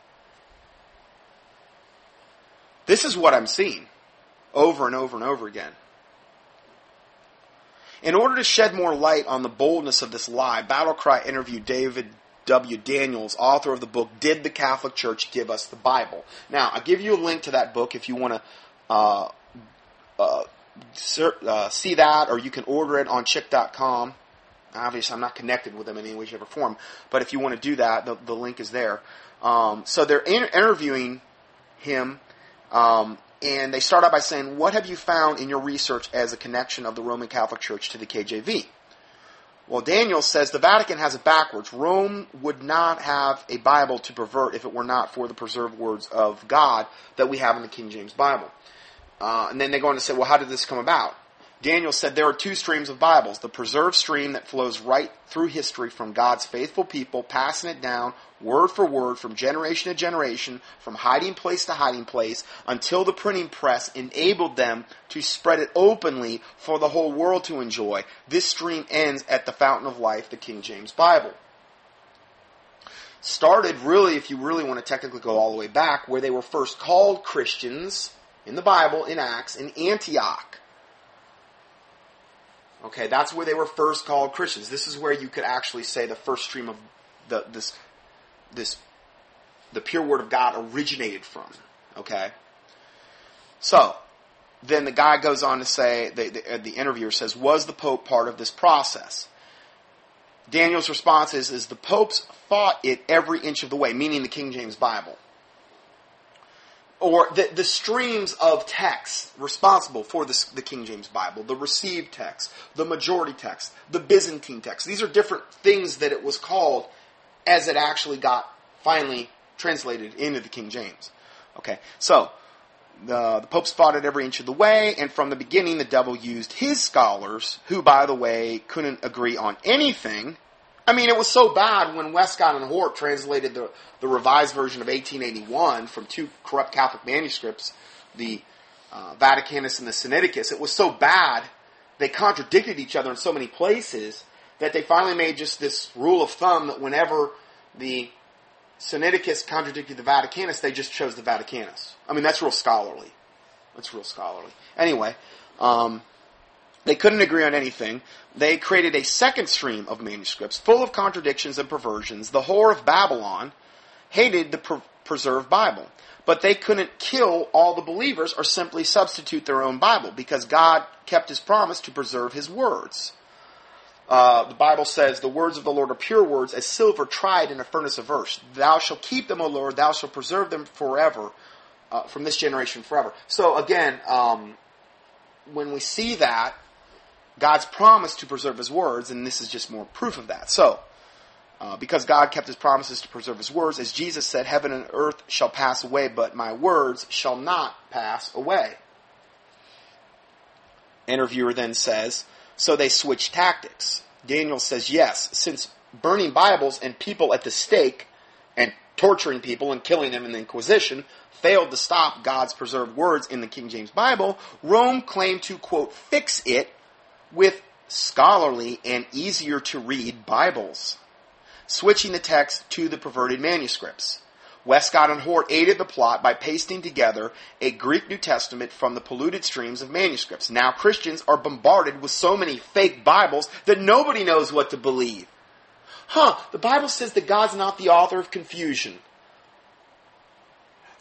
This is what I'm seeing over and over and over again. In order to shed more light on the boldness of this lie, Battlecry interviewed David W. Daniels, author of the book Did the Catholic Church Give Us the Bible? Now, I'll give you a link to that book if you want to uh, uh, uh, see that, or you can order it on chick.com. Obviously, I'm not connected with them in any way, shape, or form, but if you want to do that, the, the link is there. Um, so they're in- interviewing him, um, and they start out by saying, What have you found in your research as a connection of the Roman Catholic Church to the KJV? Well, Daniel says the Vatican has it backwards. Rome would not have a Bible to pervert if it were not for the preserved words of God that we have in the King James Bible. Uh, and then they go on to say, well, how did this come about? Daniel said there are two streams of Bibles the preserved stream that flows right through history from God's faithful people, passing it down word for word from generation to generation, from hiding place to hiding place, until the printing press enabled them to spread it openly for the whole world to enjoy. This stream ends at the fountain of life, the King James Bible. Started really, if you really want to technically go all the way back, where they were first called Christians in the Bible, in Acts, in Antioch. Okay, that's where they were first called Christians. This is where you could actually say the first stream of the this this the pure word of God originated from. Okay, so then the guy goes on to say the, the, uh, the interviewer says, "Was the Pope part of this process?" Daniel's response is, "Is the popes fought it every inch of the way," meaning the King James Bible or the, the streams of text responsible for this, the King James Bible, the received text, the majority text, the Byzantine text. These are different things that it was called as it actually got finally translated into the King James. Okay, so the, the Pope spotted every inch of the way, and from the beginning, the devil used his scholars, who, by the way, couldn't agree on anything I mean, it was so bad when Westcott and Hort translated the, the revised version of 1881 from two corrupt Catholic manuscripts, the uh, Vaticanus and the Sinaiticus. It was so bad, they contradicted each other in so many places that they finally made just this rule of thumb that whenever the Sinaiticus contradicted the Vaticanus, they just chose the Vaticanus. I mean, that's real scholarly. That's real scholarly. Anyway, um, they couldn't agree on anything. They created a second stream of manuscripts full of contradictions and perversions. The whore of Babylon hated the pre- preserved Bible. But they couldn't kill all the believers or simply substitute their own Bible because God kept his promise to preserve his words. Uh, the Bible says, The words of the Lord are pure words, as silver tried in a furnace of earth. Thou shalt keep them, O Lord, thou shalt preserve them forever, uh, from this generation forever. So again, um, when we see that, God's promise to preserve his words, and this is just more proof of that. So, uh, because God kept his promises to preserve his words, as Jesus said, heaven and earth shall pass away, but my words shall not pass away. Interviewer then says, so they switched tactics. Daniel says, yes, since burning Bibles and people at the stake and torturing people and killing them in the Inquisition failed to stop God's preserved words in the King James Bible, Rome claimed to, quote, fix it with scholarly and easier to read Bibles, switching the text to the perverted manuscripts. Westcott and Hort aided the plot by pasting together a Greek New Testament from the polluted streams of manuscripts. Now Christians are bombarded with so many fake Bibles that nobody knows what to believe. Huh, the Bible says that God's not the author of confusion.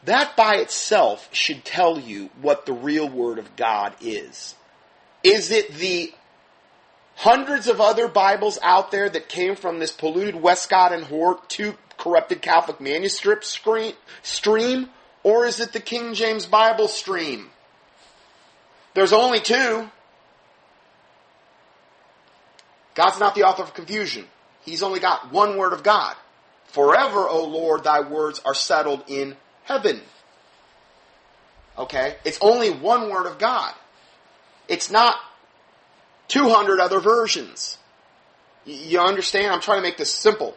That by itself should tell you what the real Word of God is. Is it the hundreds of other Bibles out there that came from this polluted Westcott and Hort, two corrupted Catholic manuscript stream? Or is it the King James Bible stream? There's only two. God's not the author of confusion. He's only got one word of God. Forever, O Lord, thy words are settled in heaven. Okay? It's only one word of God. It's not 200 other versions. You understand? I'm trying to make this simple.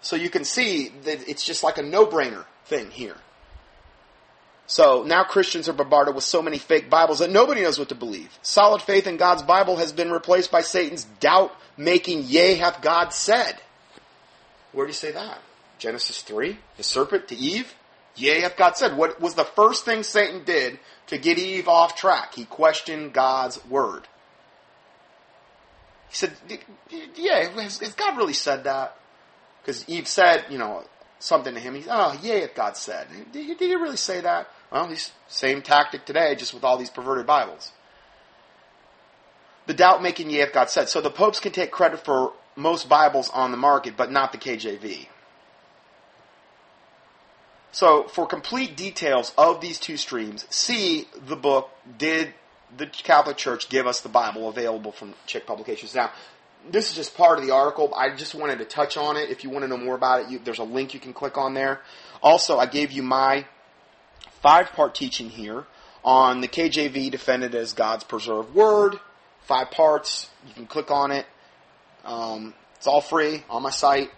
So you can see that it's just like a no-brainer thing here. So now Christians are bombarded with so many fake Bibles that nobody knows what to believe. Solid faith in God's Bible has been replaced by Satan's doubt making, yea, hath God said. Where do you say that? Genesis 3? The serpent to Eve? Yea, hath God said. What was the first thing Satan did to get Eve off track? He questioned God's word. He said, yeah, has, has God really said that? Because Eve said, you know, something to him. He's, oh, yeah, if God said. Did, did he really say that? Well, he's same tactic today, just with all these perverted Bibles. The doubt making, yeah, if God said. So the popes can take credit for most Bibles on the market, but not the KJV. So, for complete details of these two streams, see the book, Did the Catholic Church Give Us the Bible, available from Chick Publications. Now, this is just part of the article. I just wanted to touch on it. If you want to know more about it, you, there's a link you can click on there. Also, I gave you my five part teaching here on the KJV defended as God's preserved word, five parts. You can click on it. Um, it's all free on my site.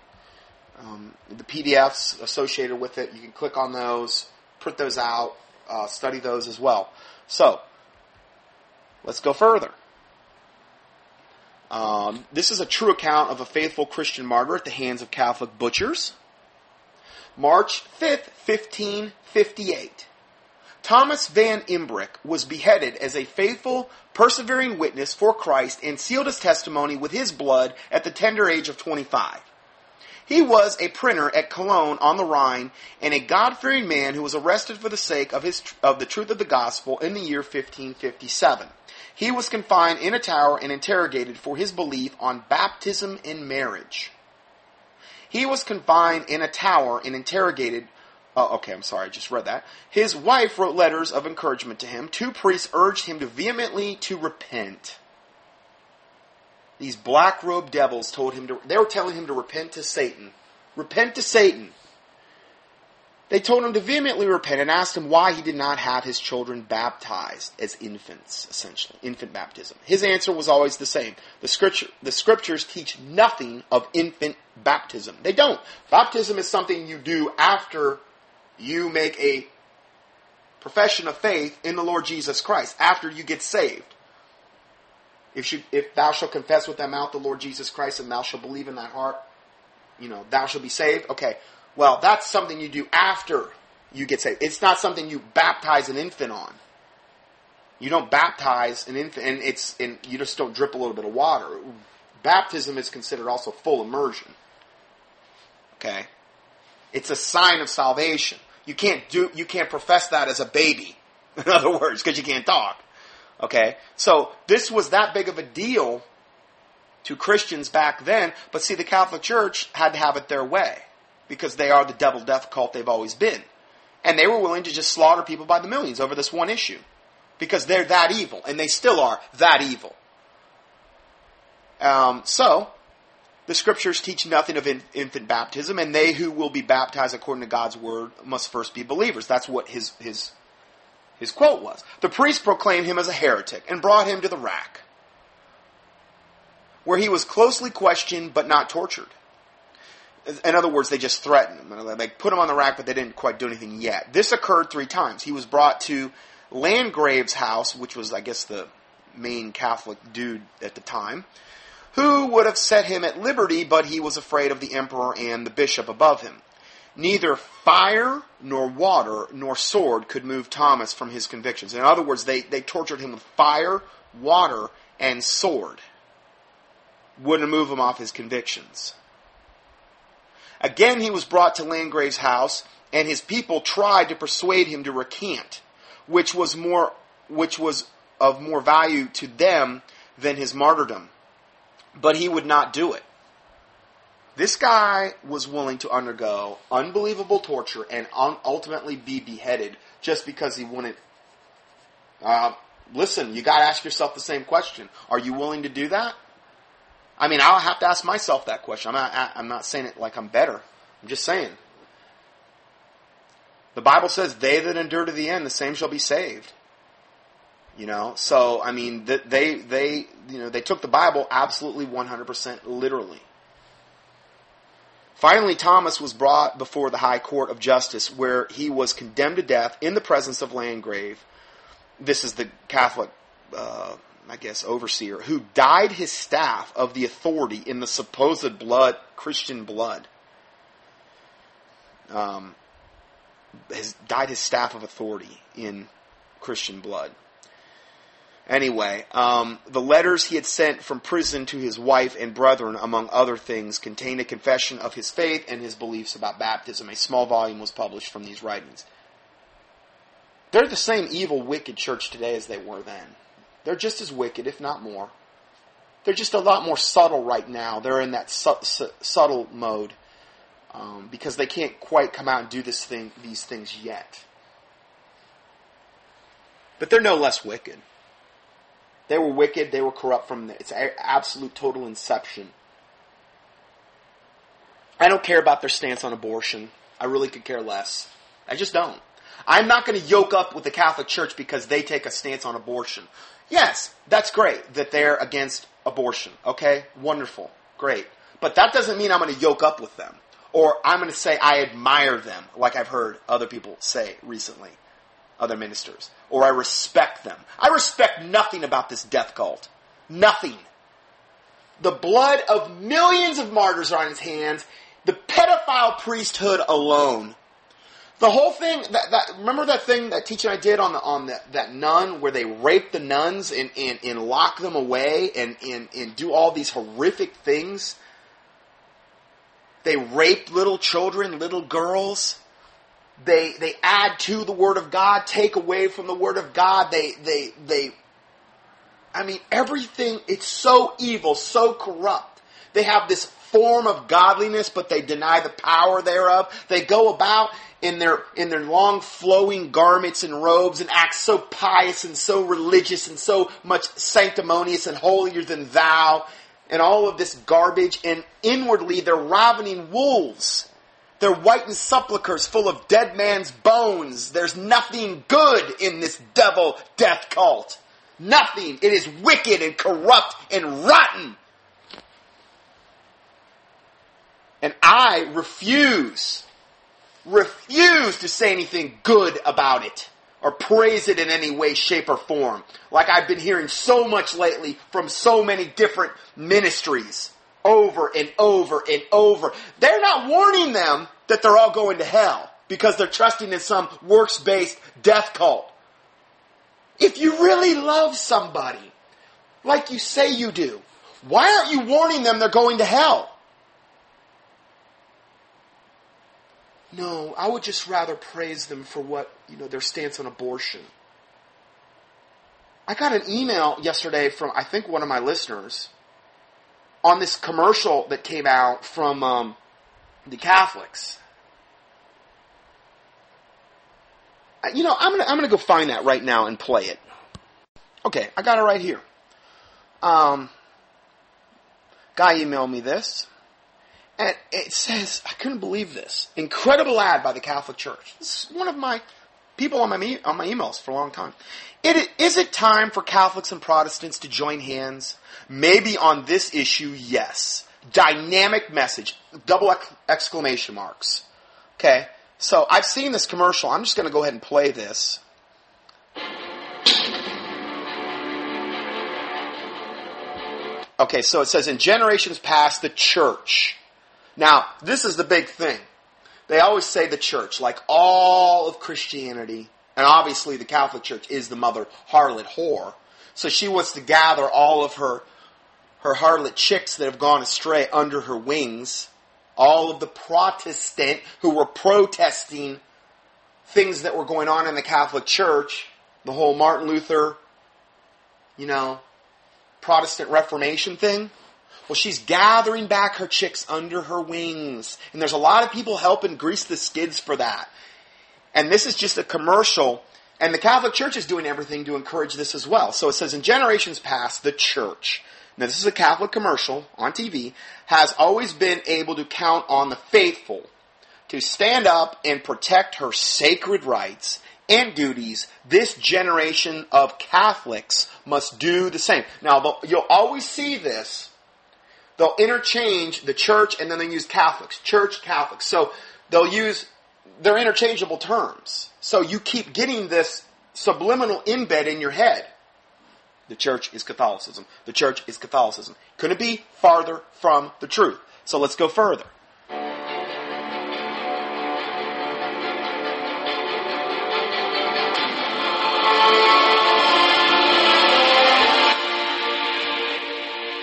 Um, the PDFs associated with it, you can click on those, print those out, uh, study those as well. So, let's go further. Um, this is a true account of a faithful Christian martyr at the hands of Catholic butchers. March 5th, 1558. Thomas Van Imbrick was beheaded as a faithful, persevering witness for Christ and sealed his testimony with his blood at the tender age of 25. He was a printer at Cologne on the Rhine and a God-fearing man who was arrested for the sake of his of the truth of the gospel in the year 1557. He was confined in a tower and interrogated for his belief on baptism and marriage. He was confined in a tower and interrogated. Uh, okay, I'm sorry, I just read that. His wife wrote letters of encouragement to him. Two priests urged him to vehemently to repent. These black robed devils told him to, they were telling him to repent to Satan. Repent to Satan. They told him to vehemently repent and asked him why he did not have his children baptized as infants, essentially, infant baptism. His answer was always the same. The, scripture, the scriptures teach nothing of infant baptism. They don't. Baptism is something you do after you make a profession of faith in the Lord Jesus Christ, after you get saved. If, if thou shalt confess with thy mouth the Lord Jesus Christ and thou shalt believe in thy heart, you know, thou shalt be saved. Okay, well, that's something you do after you get saved. It's not something you baptize an infant on. You don't baptize an infant, and it's and you just don't drip a little bit of water. Baptism is considered also full immersion. Okay, it's a sign of salvation. You can't do you can't profess that as a baby. In other words, because you can't talk. Okay, so this was that big of a deal to Christians back then. But see, the Catholic Church had to have it their way because they are the devil death cult they've always been. And they were willing to just slaughter people by the millions over this one issue because they're that evil, and they still are that evil. Um, so, the scriptures teach nothing of in, infant baptism, and they who will be baptized according to God's word must first be believers. That's what his his his quote was. The priest proclaimed him as a heretic and brought him to the rack, where he was closely questioned but not tortured. In other words, they just threatened him. They put him on the rack, but they didn't quite do anything yet. This occurred three times. He was brought to Landgrave's house, which was, I guess, the main Catholic dude at the time, who would have set him at liberty, but he was afraid of the emperor and the bishop above him. Neither fire, nor water, nor sword could move Thomas from his convictions. In other words, they, they tortured him with fire, water, and sword. Wouldn't move him off his convictions. Again, he was brought to Landgrave's house, and his people tried to persuade him to recant, which was more, which was of more value to them than his martyrdom. But he would not do it. This guy was willing to undergo unbelievable torture and un- ultimately be beheaded just because he wanted. Uh, listen, you got to ask yourself the same question: Are you willing to do that? I mean, I'll have to ask myself that question. I'm not, I'm not saying it like I'm better. I'm just saying. The Bible says, "They that endure to the end, the same shall be saved." You know, so I mean, they they you know they took the Bible absolutely 100% literally. Finally, Thomas was brought before the High Court of Justice, where he was condemned to death in the presence of Landgrave. This is the Catholic uh, I guess, overseer, who dyed his staff of the authority in the supposed blood, Christian blood. Um, has dyed his staff of authority in Christian blood. Anyway, um, the letters he had sent from prison to his wife and brethren, among other things, contained a confession of his faith and his beliefs about baptism. A small volume was published from these writings. They're the same evil, wicked church today as they were then. They're just as wicked, if not more. They're just a lot more subtle right now. They're in that su- su- subtle mode um, because they can't quite come out and do this thing, these things yet. But they're no less wicked. They were wicked. They were corrupt from the, its absolute total inception. I don't care about their stance on abortion. I really could care less. I just don't. I'm not going to yoke up with the Catholic Church because they take a stance on abortion. Yes, that's great that they're against abortion. Okay, wonderful, great. But that doesn't mean I'm going to yoke up with them or I'm going to say I admire them, like I've heard other people say recently, other ministers, or I respect them. I respect nothing about this death cult. Nothing. The blood of millions of martyrs are on his hands. The pedophile priesthood alone. The whole thing, that, that, remember that thing, that teaching I did on the, on the, that nun where they rape the nuns and, and, and lock them away and, and, and do all these horrific things? They rape little children, little girls. They, they add to the Word of God, take away from the Word of God. They, they, they, I mean, everything, it's so evil, so corrupt. They have this form of godliness, but they deny the power thereof. They go about in their, in their long flowing garments and robes and act so pious and so religious and so much sanctimonious and holier than thou and all of this garbage, and inwardly they're ravening wolves. They're whitened sepulchres full of dead man's bones. There's nothing good in this devil death cult. Nothing. It is wicked and corrupt and rotten. And I refuse, refuse to say anything good about it or praise it in any way, shape, or form. Like I've been hearing so much lately from so many different ministries over and over and over. They're not warning them that they're all going to hell because they're trusting in some works based death cult. If you really love somebody, like you say you do, why aren't you warning them they're going to hell? No, I would just rather praise them for what, you know, their stance on abortion. I got an email yesterday from, I think, one of my listeners on this commercial that came out from um, the Catholics. You know, I'm gonna I'm gonna go find that right now and play it. Okay, I got it right here. Um, guy emailed me this. And it says, I couldn't believe this. Incredible ad by the Catholic Church. This is one of my people on my, on my emails for a long time. It, is it time for Catholics and Protestants to join hands? Maybe on this issue, yes. Dynamic message. Double exclamation marks. Okay. So I've seen this commercial. I'm just going to go ahead and play this. Okay, so it says, in generations past, the church now, this is the big thing. They always say the church, like all of Christianity, and obviously the Catholic Church is the mother harlot whore. So she wants to gather all of her her harlot chicks that have gone astray under her wings, all of the Protestant who were protesting things that were going on in the Catholic Church, the whole Martin Luther, you know, Protestant Reformation thing. Well, she's gathering back her chicks under her wings. And there's a lot of people helping grease the skids for that. And this is just a commercial. And the Catholic Church is doing everything to encourage this as well. So it says, in generations past, the church, now this is a Catholic commercial on TV, has always been able to count on the faithful to stand up and protect her sacred rights and duties. This generation of Catholics must do the same. Now, you'll always see this they'll interchange the church and then they use Catholics, church, Catholics. So they'll use, they're interchangeable terms. So you keep getting this subliminal embed in your head. The church is Catholicism. The church is Catholicism. Couldn't be farther from the truth. So let's go further.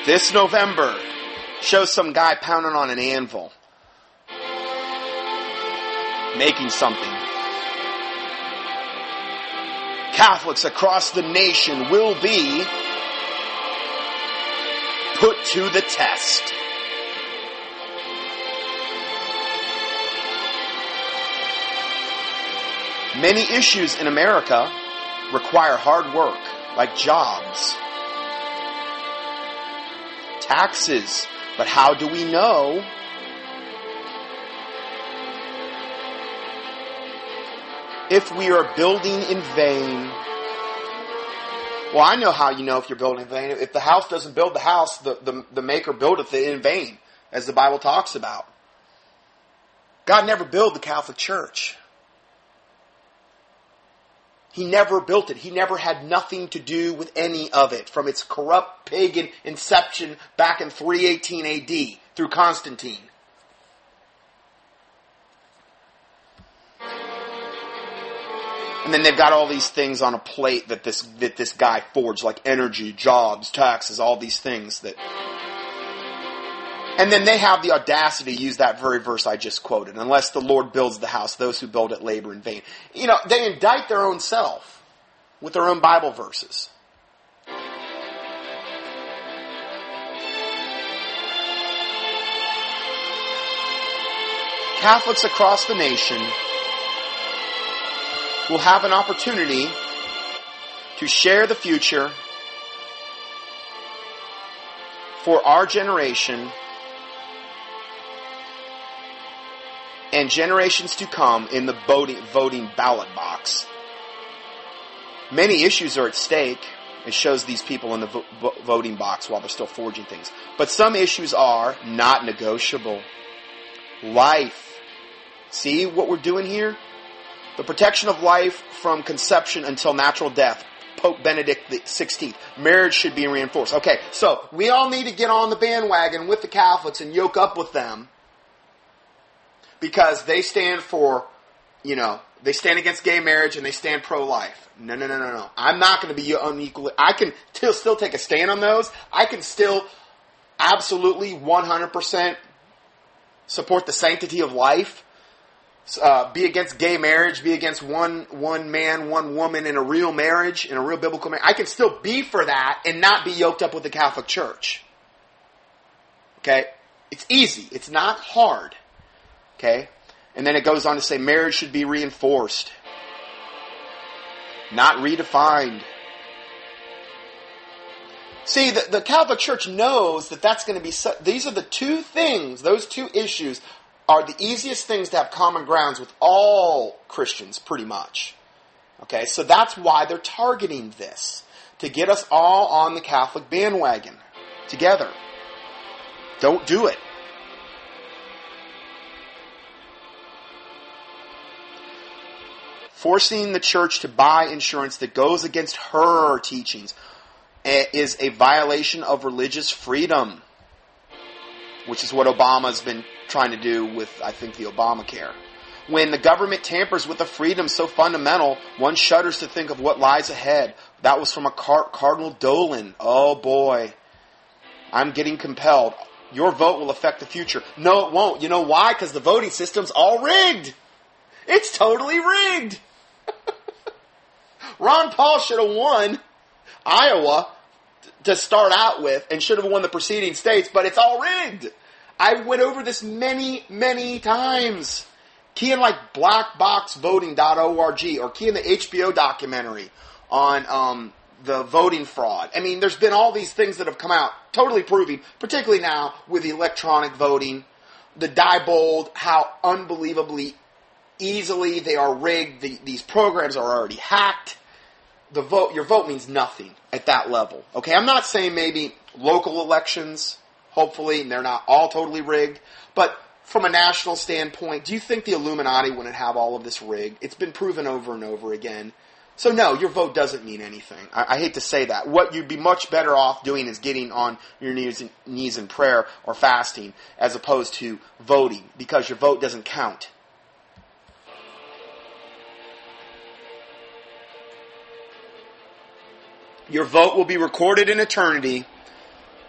This November, shows some guy pounding on an anvil, making something. Catholics across the nation will be put to the test. Many issues in America require hard work, like jobs, taxes, but how do we know if we are building in vain Well, I know how you know if you're building in vain. If the house doesn't build the house, the, the, the maker buildeth it in vain, as the Bible talks about. God never built the Catholic Church. He never built it. He never had nothing to do with any of it from its corrupt pagan inception back in 318 AD through Constantine. And then they've got all these things on a plate that this that this guy forged, like energy, jobs, taxes, all these things that. And then they have the audacity to use that very verse I just quoted. Unless the Lord builds the house, those who build it labor in vain. You know, they indict their own self with their own Bible verses. Catholics across the nation will have an opportunity to share the future for our generation and generations to come in the voting, voting ballot box. Many issues are at stake. It shows these people in the vo- voting box while they're still forging things. But some issues are not negotiable. Life. See what we're doing here? The protection of life from conception until natural death. Pope Benedict XVI. Marriage should be reinforced. Okay, so we all need to get on the bandwagon with the Catholics and yoke up with them because they stand for, you know, they stand against gay marriage and they stand pro-life. No, no, no, no, no. I'm not going to be unequally. I can still still take a stand on those. I can still absolutely 100% support the sanctity of life. Uh, be against gay marriage, be against one one man, one woman in a real marriage, in a real biblical marriage. I can still be for that and not be yoked up with the Catholic Church. Okay? It's easy. It's not hard. Okay? And then it goes on to say marriage should be reinforced, not redefined. See, the, the Catholic Church knows that that's going to be, these are the two things, those two issues are the easiest things to have common grounds with all Christians, pretty much. Okay, so that's why they're targeting this, to get us all on the Catholic bandwagon together. Don't do it. Forcing the church to buy insurance that goes against her teachings eh, is a violation of religious freedom, which is what Obama's been trying to do with, I think, the Obamacare. When the government tampers with a freedom so fundamental, one shudders to think of what lies ahead. That was from a Car- Cardinal Dolan. Oh boy. I'm getting compelled. Your vote will affect the future. No, it won't. You know why? Because the voting system's all rigged. It's totally rigged. Ron Paul should have won Iowa to start out with and should have won the preceding states, but it's all rigged. I went over this many, many times. Key in like blackboxvoting.org or key in the HBO documentary on um, the voting fraud. I mean, there's been all these things that have come out totally proving, particularly now with electronic voting, the Diebold, how unbelievably easily they are rigged. The, these programs are already hacked. The vote, your vote means nothing at that level. Okay, I'm not saying maybe local elections, hopefully, they're not all totally rigged, but from a national standpoint, do you think the Illuminati wouldn't have all of this rigged? It's been proven over and over again. So no, your vote doesn't mean anything. I, I, hate to say that. What you'd be much better off doing is getting on your knees, knees in prayer or fasting as opposed to voting because your vote doesn't count. Your vote will be recorded in eternity.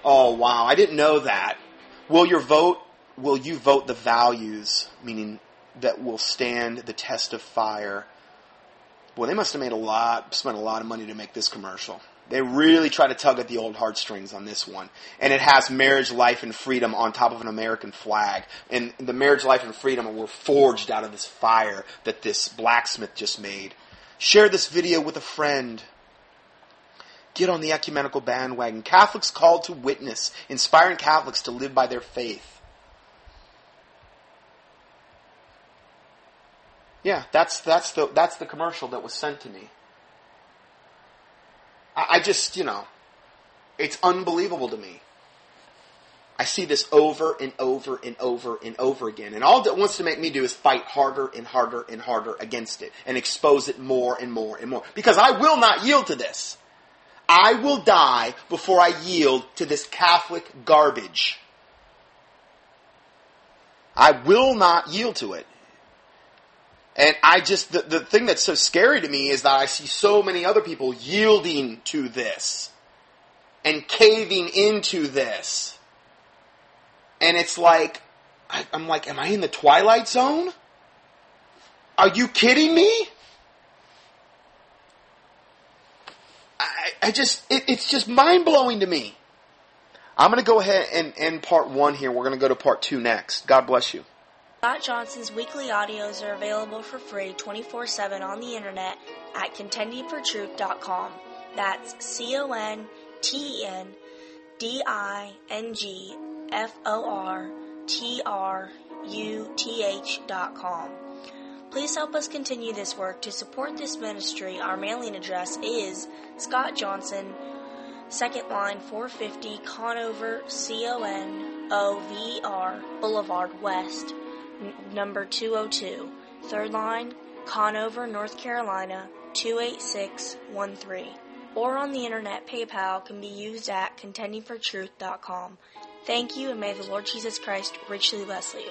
Oh wow, I didn't know that. Will your vote will you vote the values, meaning that will stand the test of fire? Boy, they must have made a lot, spent a lot of money to make this commercial. They really try to tug at the old heartstrings on this one. And it has marriage, life, and freedom on top of an American flag. And the marriage, life, and freedom were forged out of this fire that this blacksmith just made. Share this video with a friend. Get on the ecumenical bandwagon. Catholics called to witness, inspiring Catholics to live by their faith. Yeah, that's that's the that's the commercial that was sent to me. I, I just, you know, it's unbelievable to me. I see this over and over and over and over again. And all it wants to make me do is fight harder and harder and harder against it and expose it more and more and more. Because I will not yield to this. I will die before I yield to this Catholic garbage. I will not yield to it. And I just, the, the thing that's so scary to me is that I see so many other people yielding to this and caving into this. And it's like, I, I'm like, am I in the twilight zone? Are you kidding me? I, just, it, it's just mind blowing to me. I'm going to go ahead and end part one here. We're going to go to part two next. God bless you. Scott Johnson's weekly audios are available for free 24 7 on the internet at contendingfortruth.com. That's C O N T E N D I N G F O R T R U T H dot com. Please help us continue this work. To support this ministry, our mailing address is Scott Johnson, second line 450 Conover, C O N O V R Boulevard West, n- number 202. Third line, Conover, North Carolina 28613. Or on the internet, PayPal can be used at contendingfortruth.com. Thank you, and may the Lord Jesus Christ richly bless you.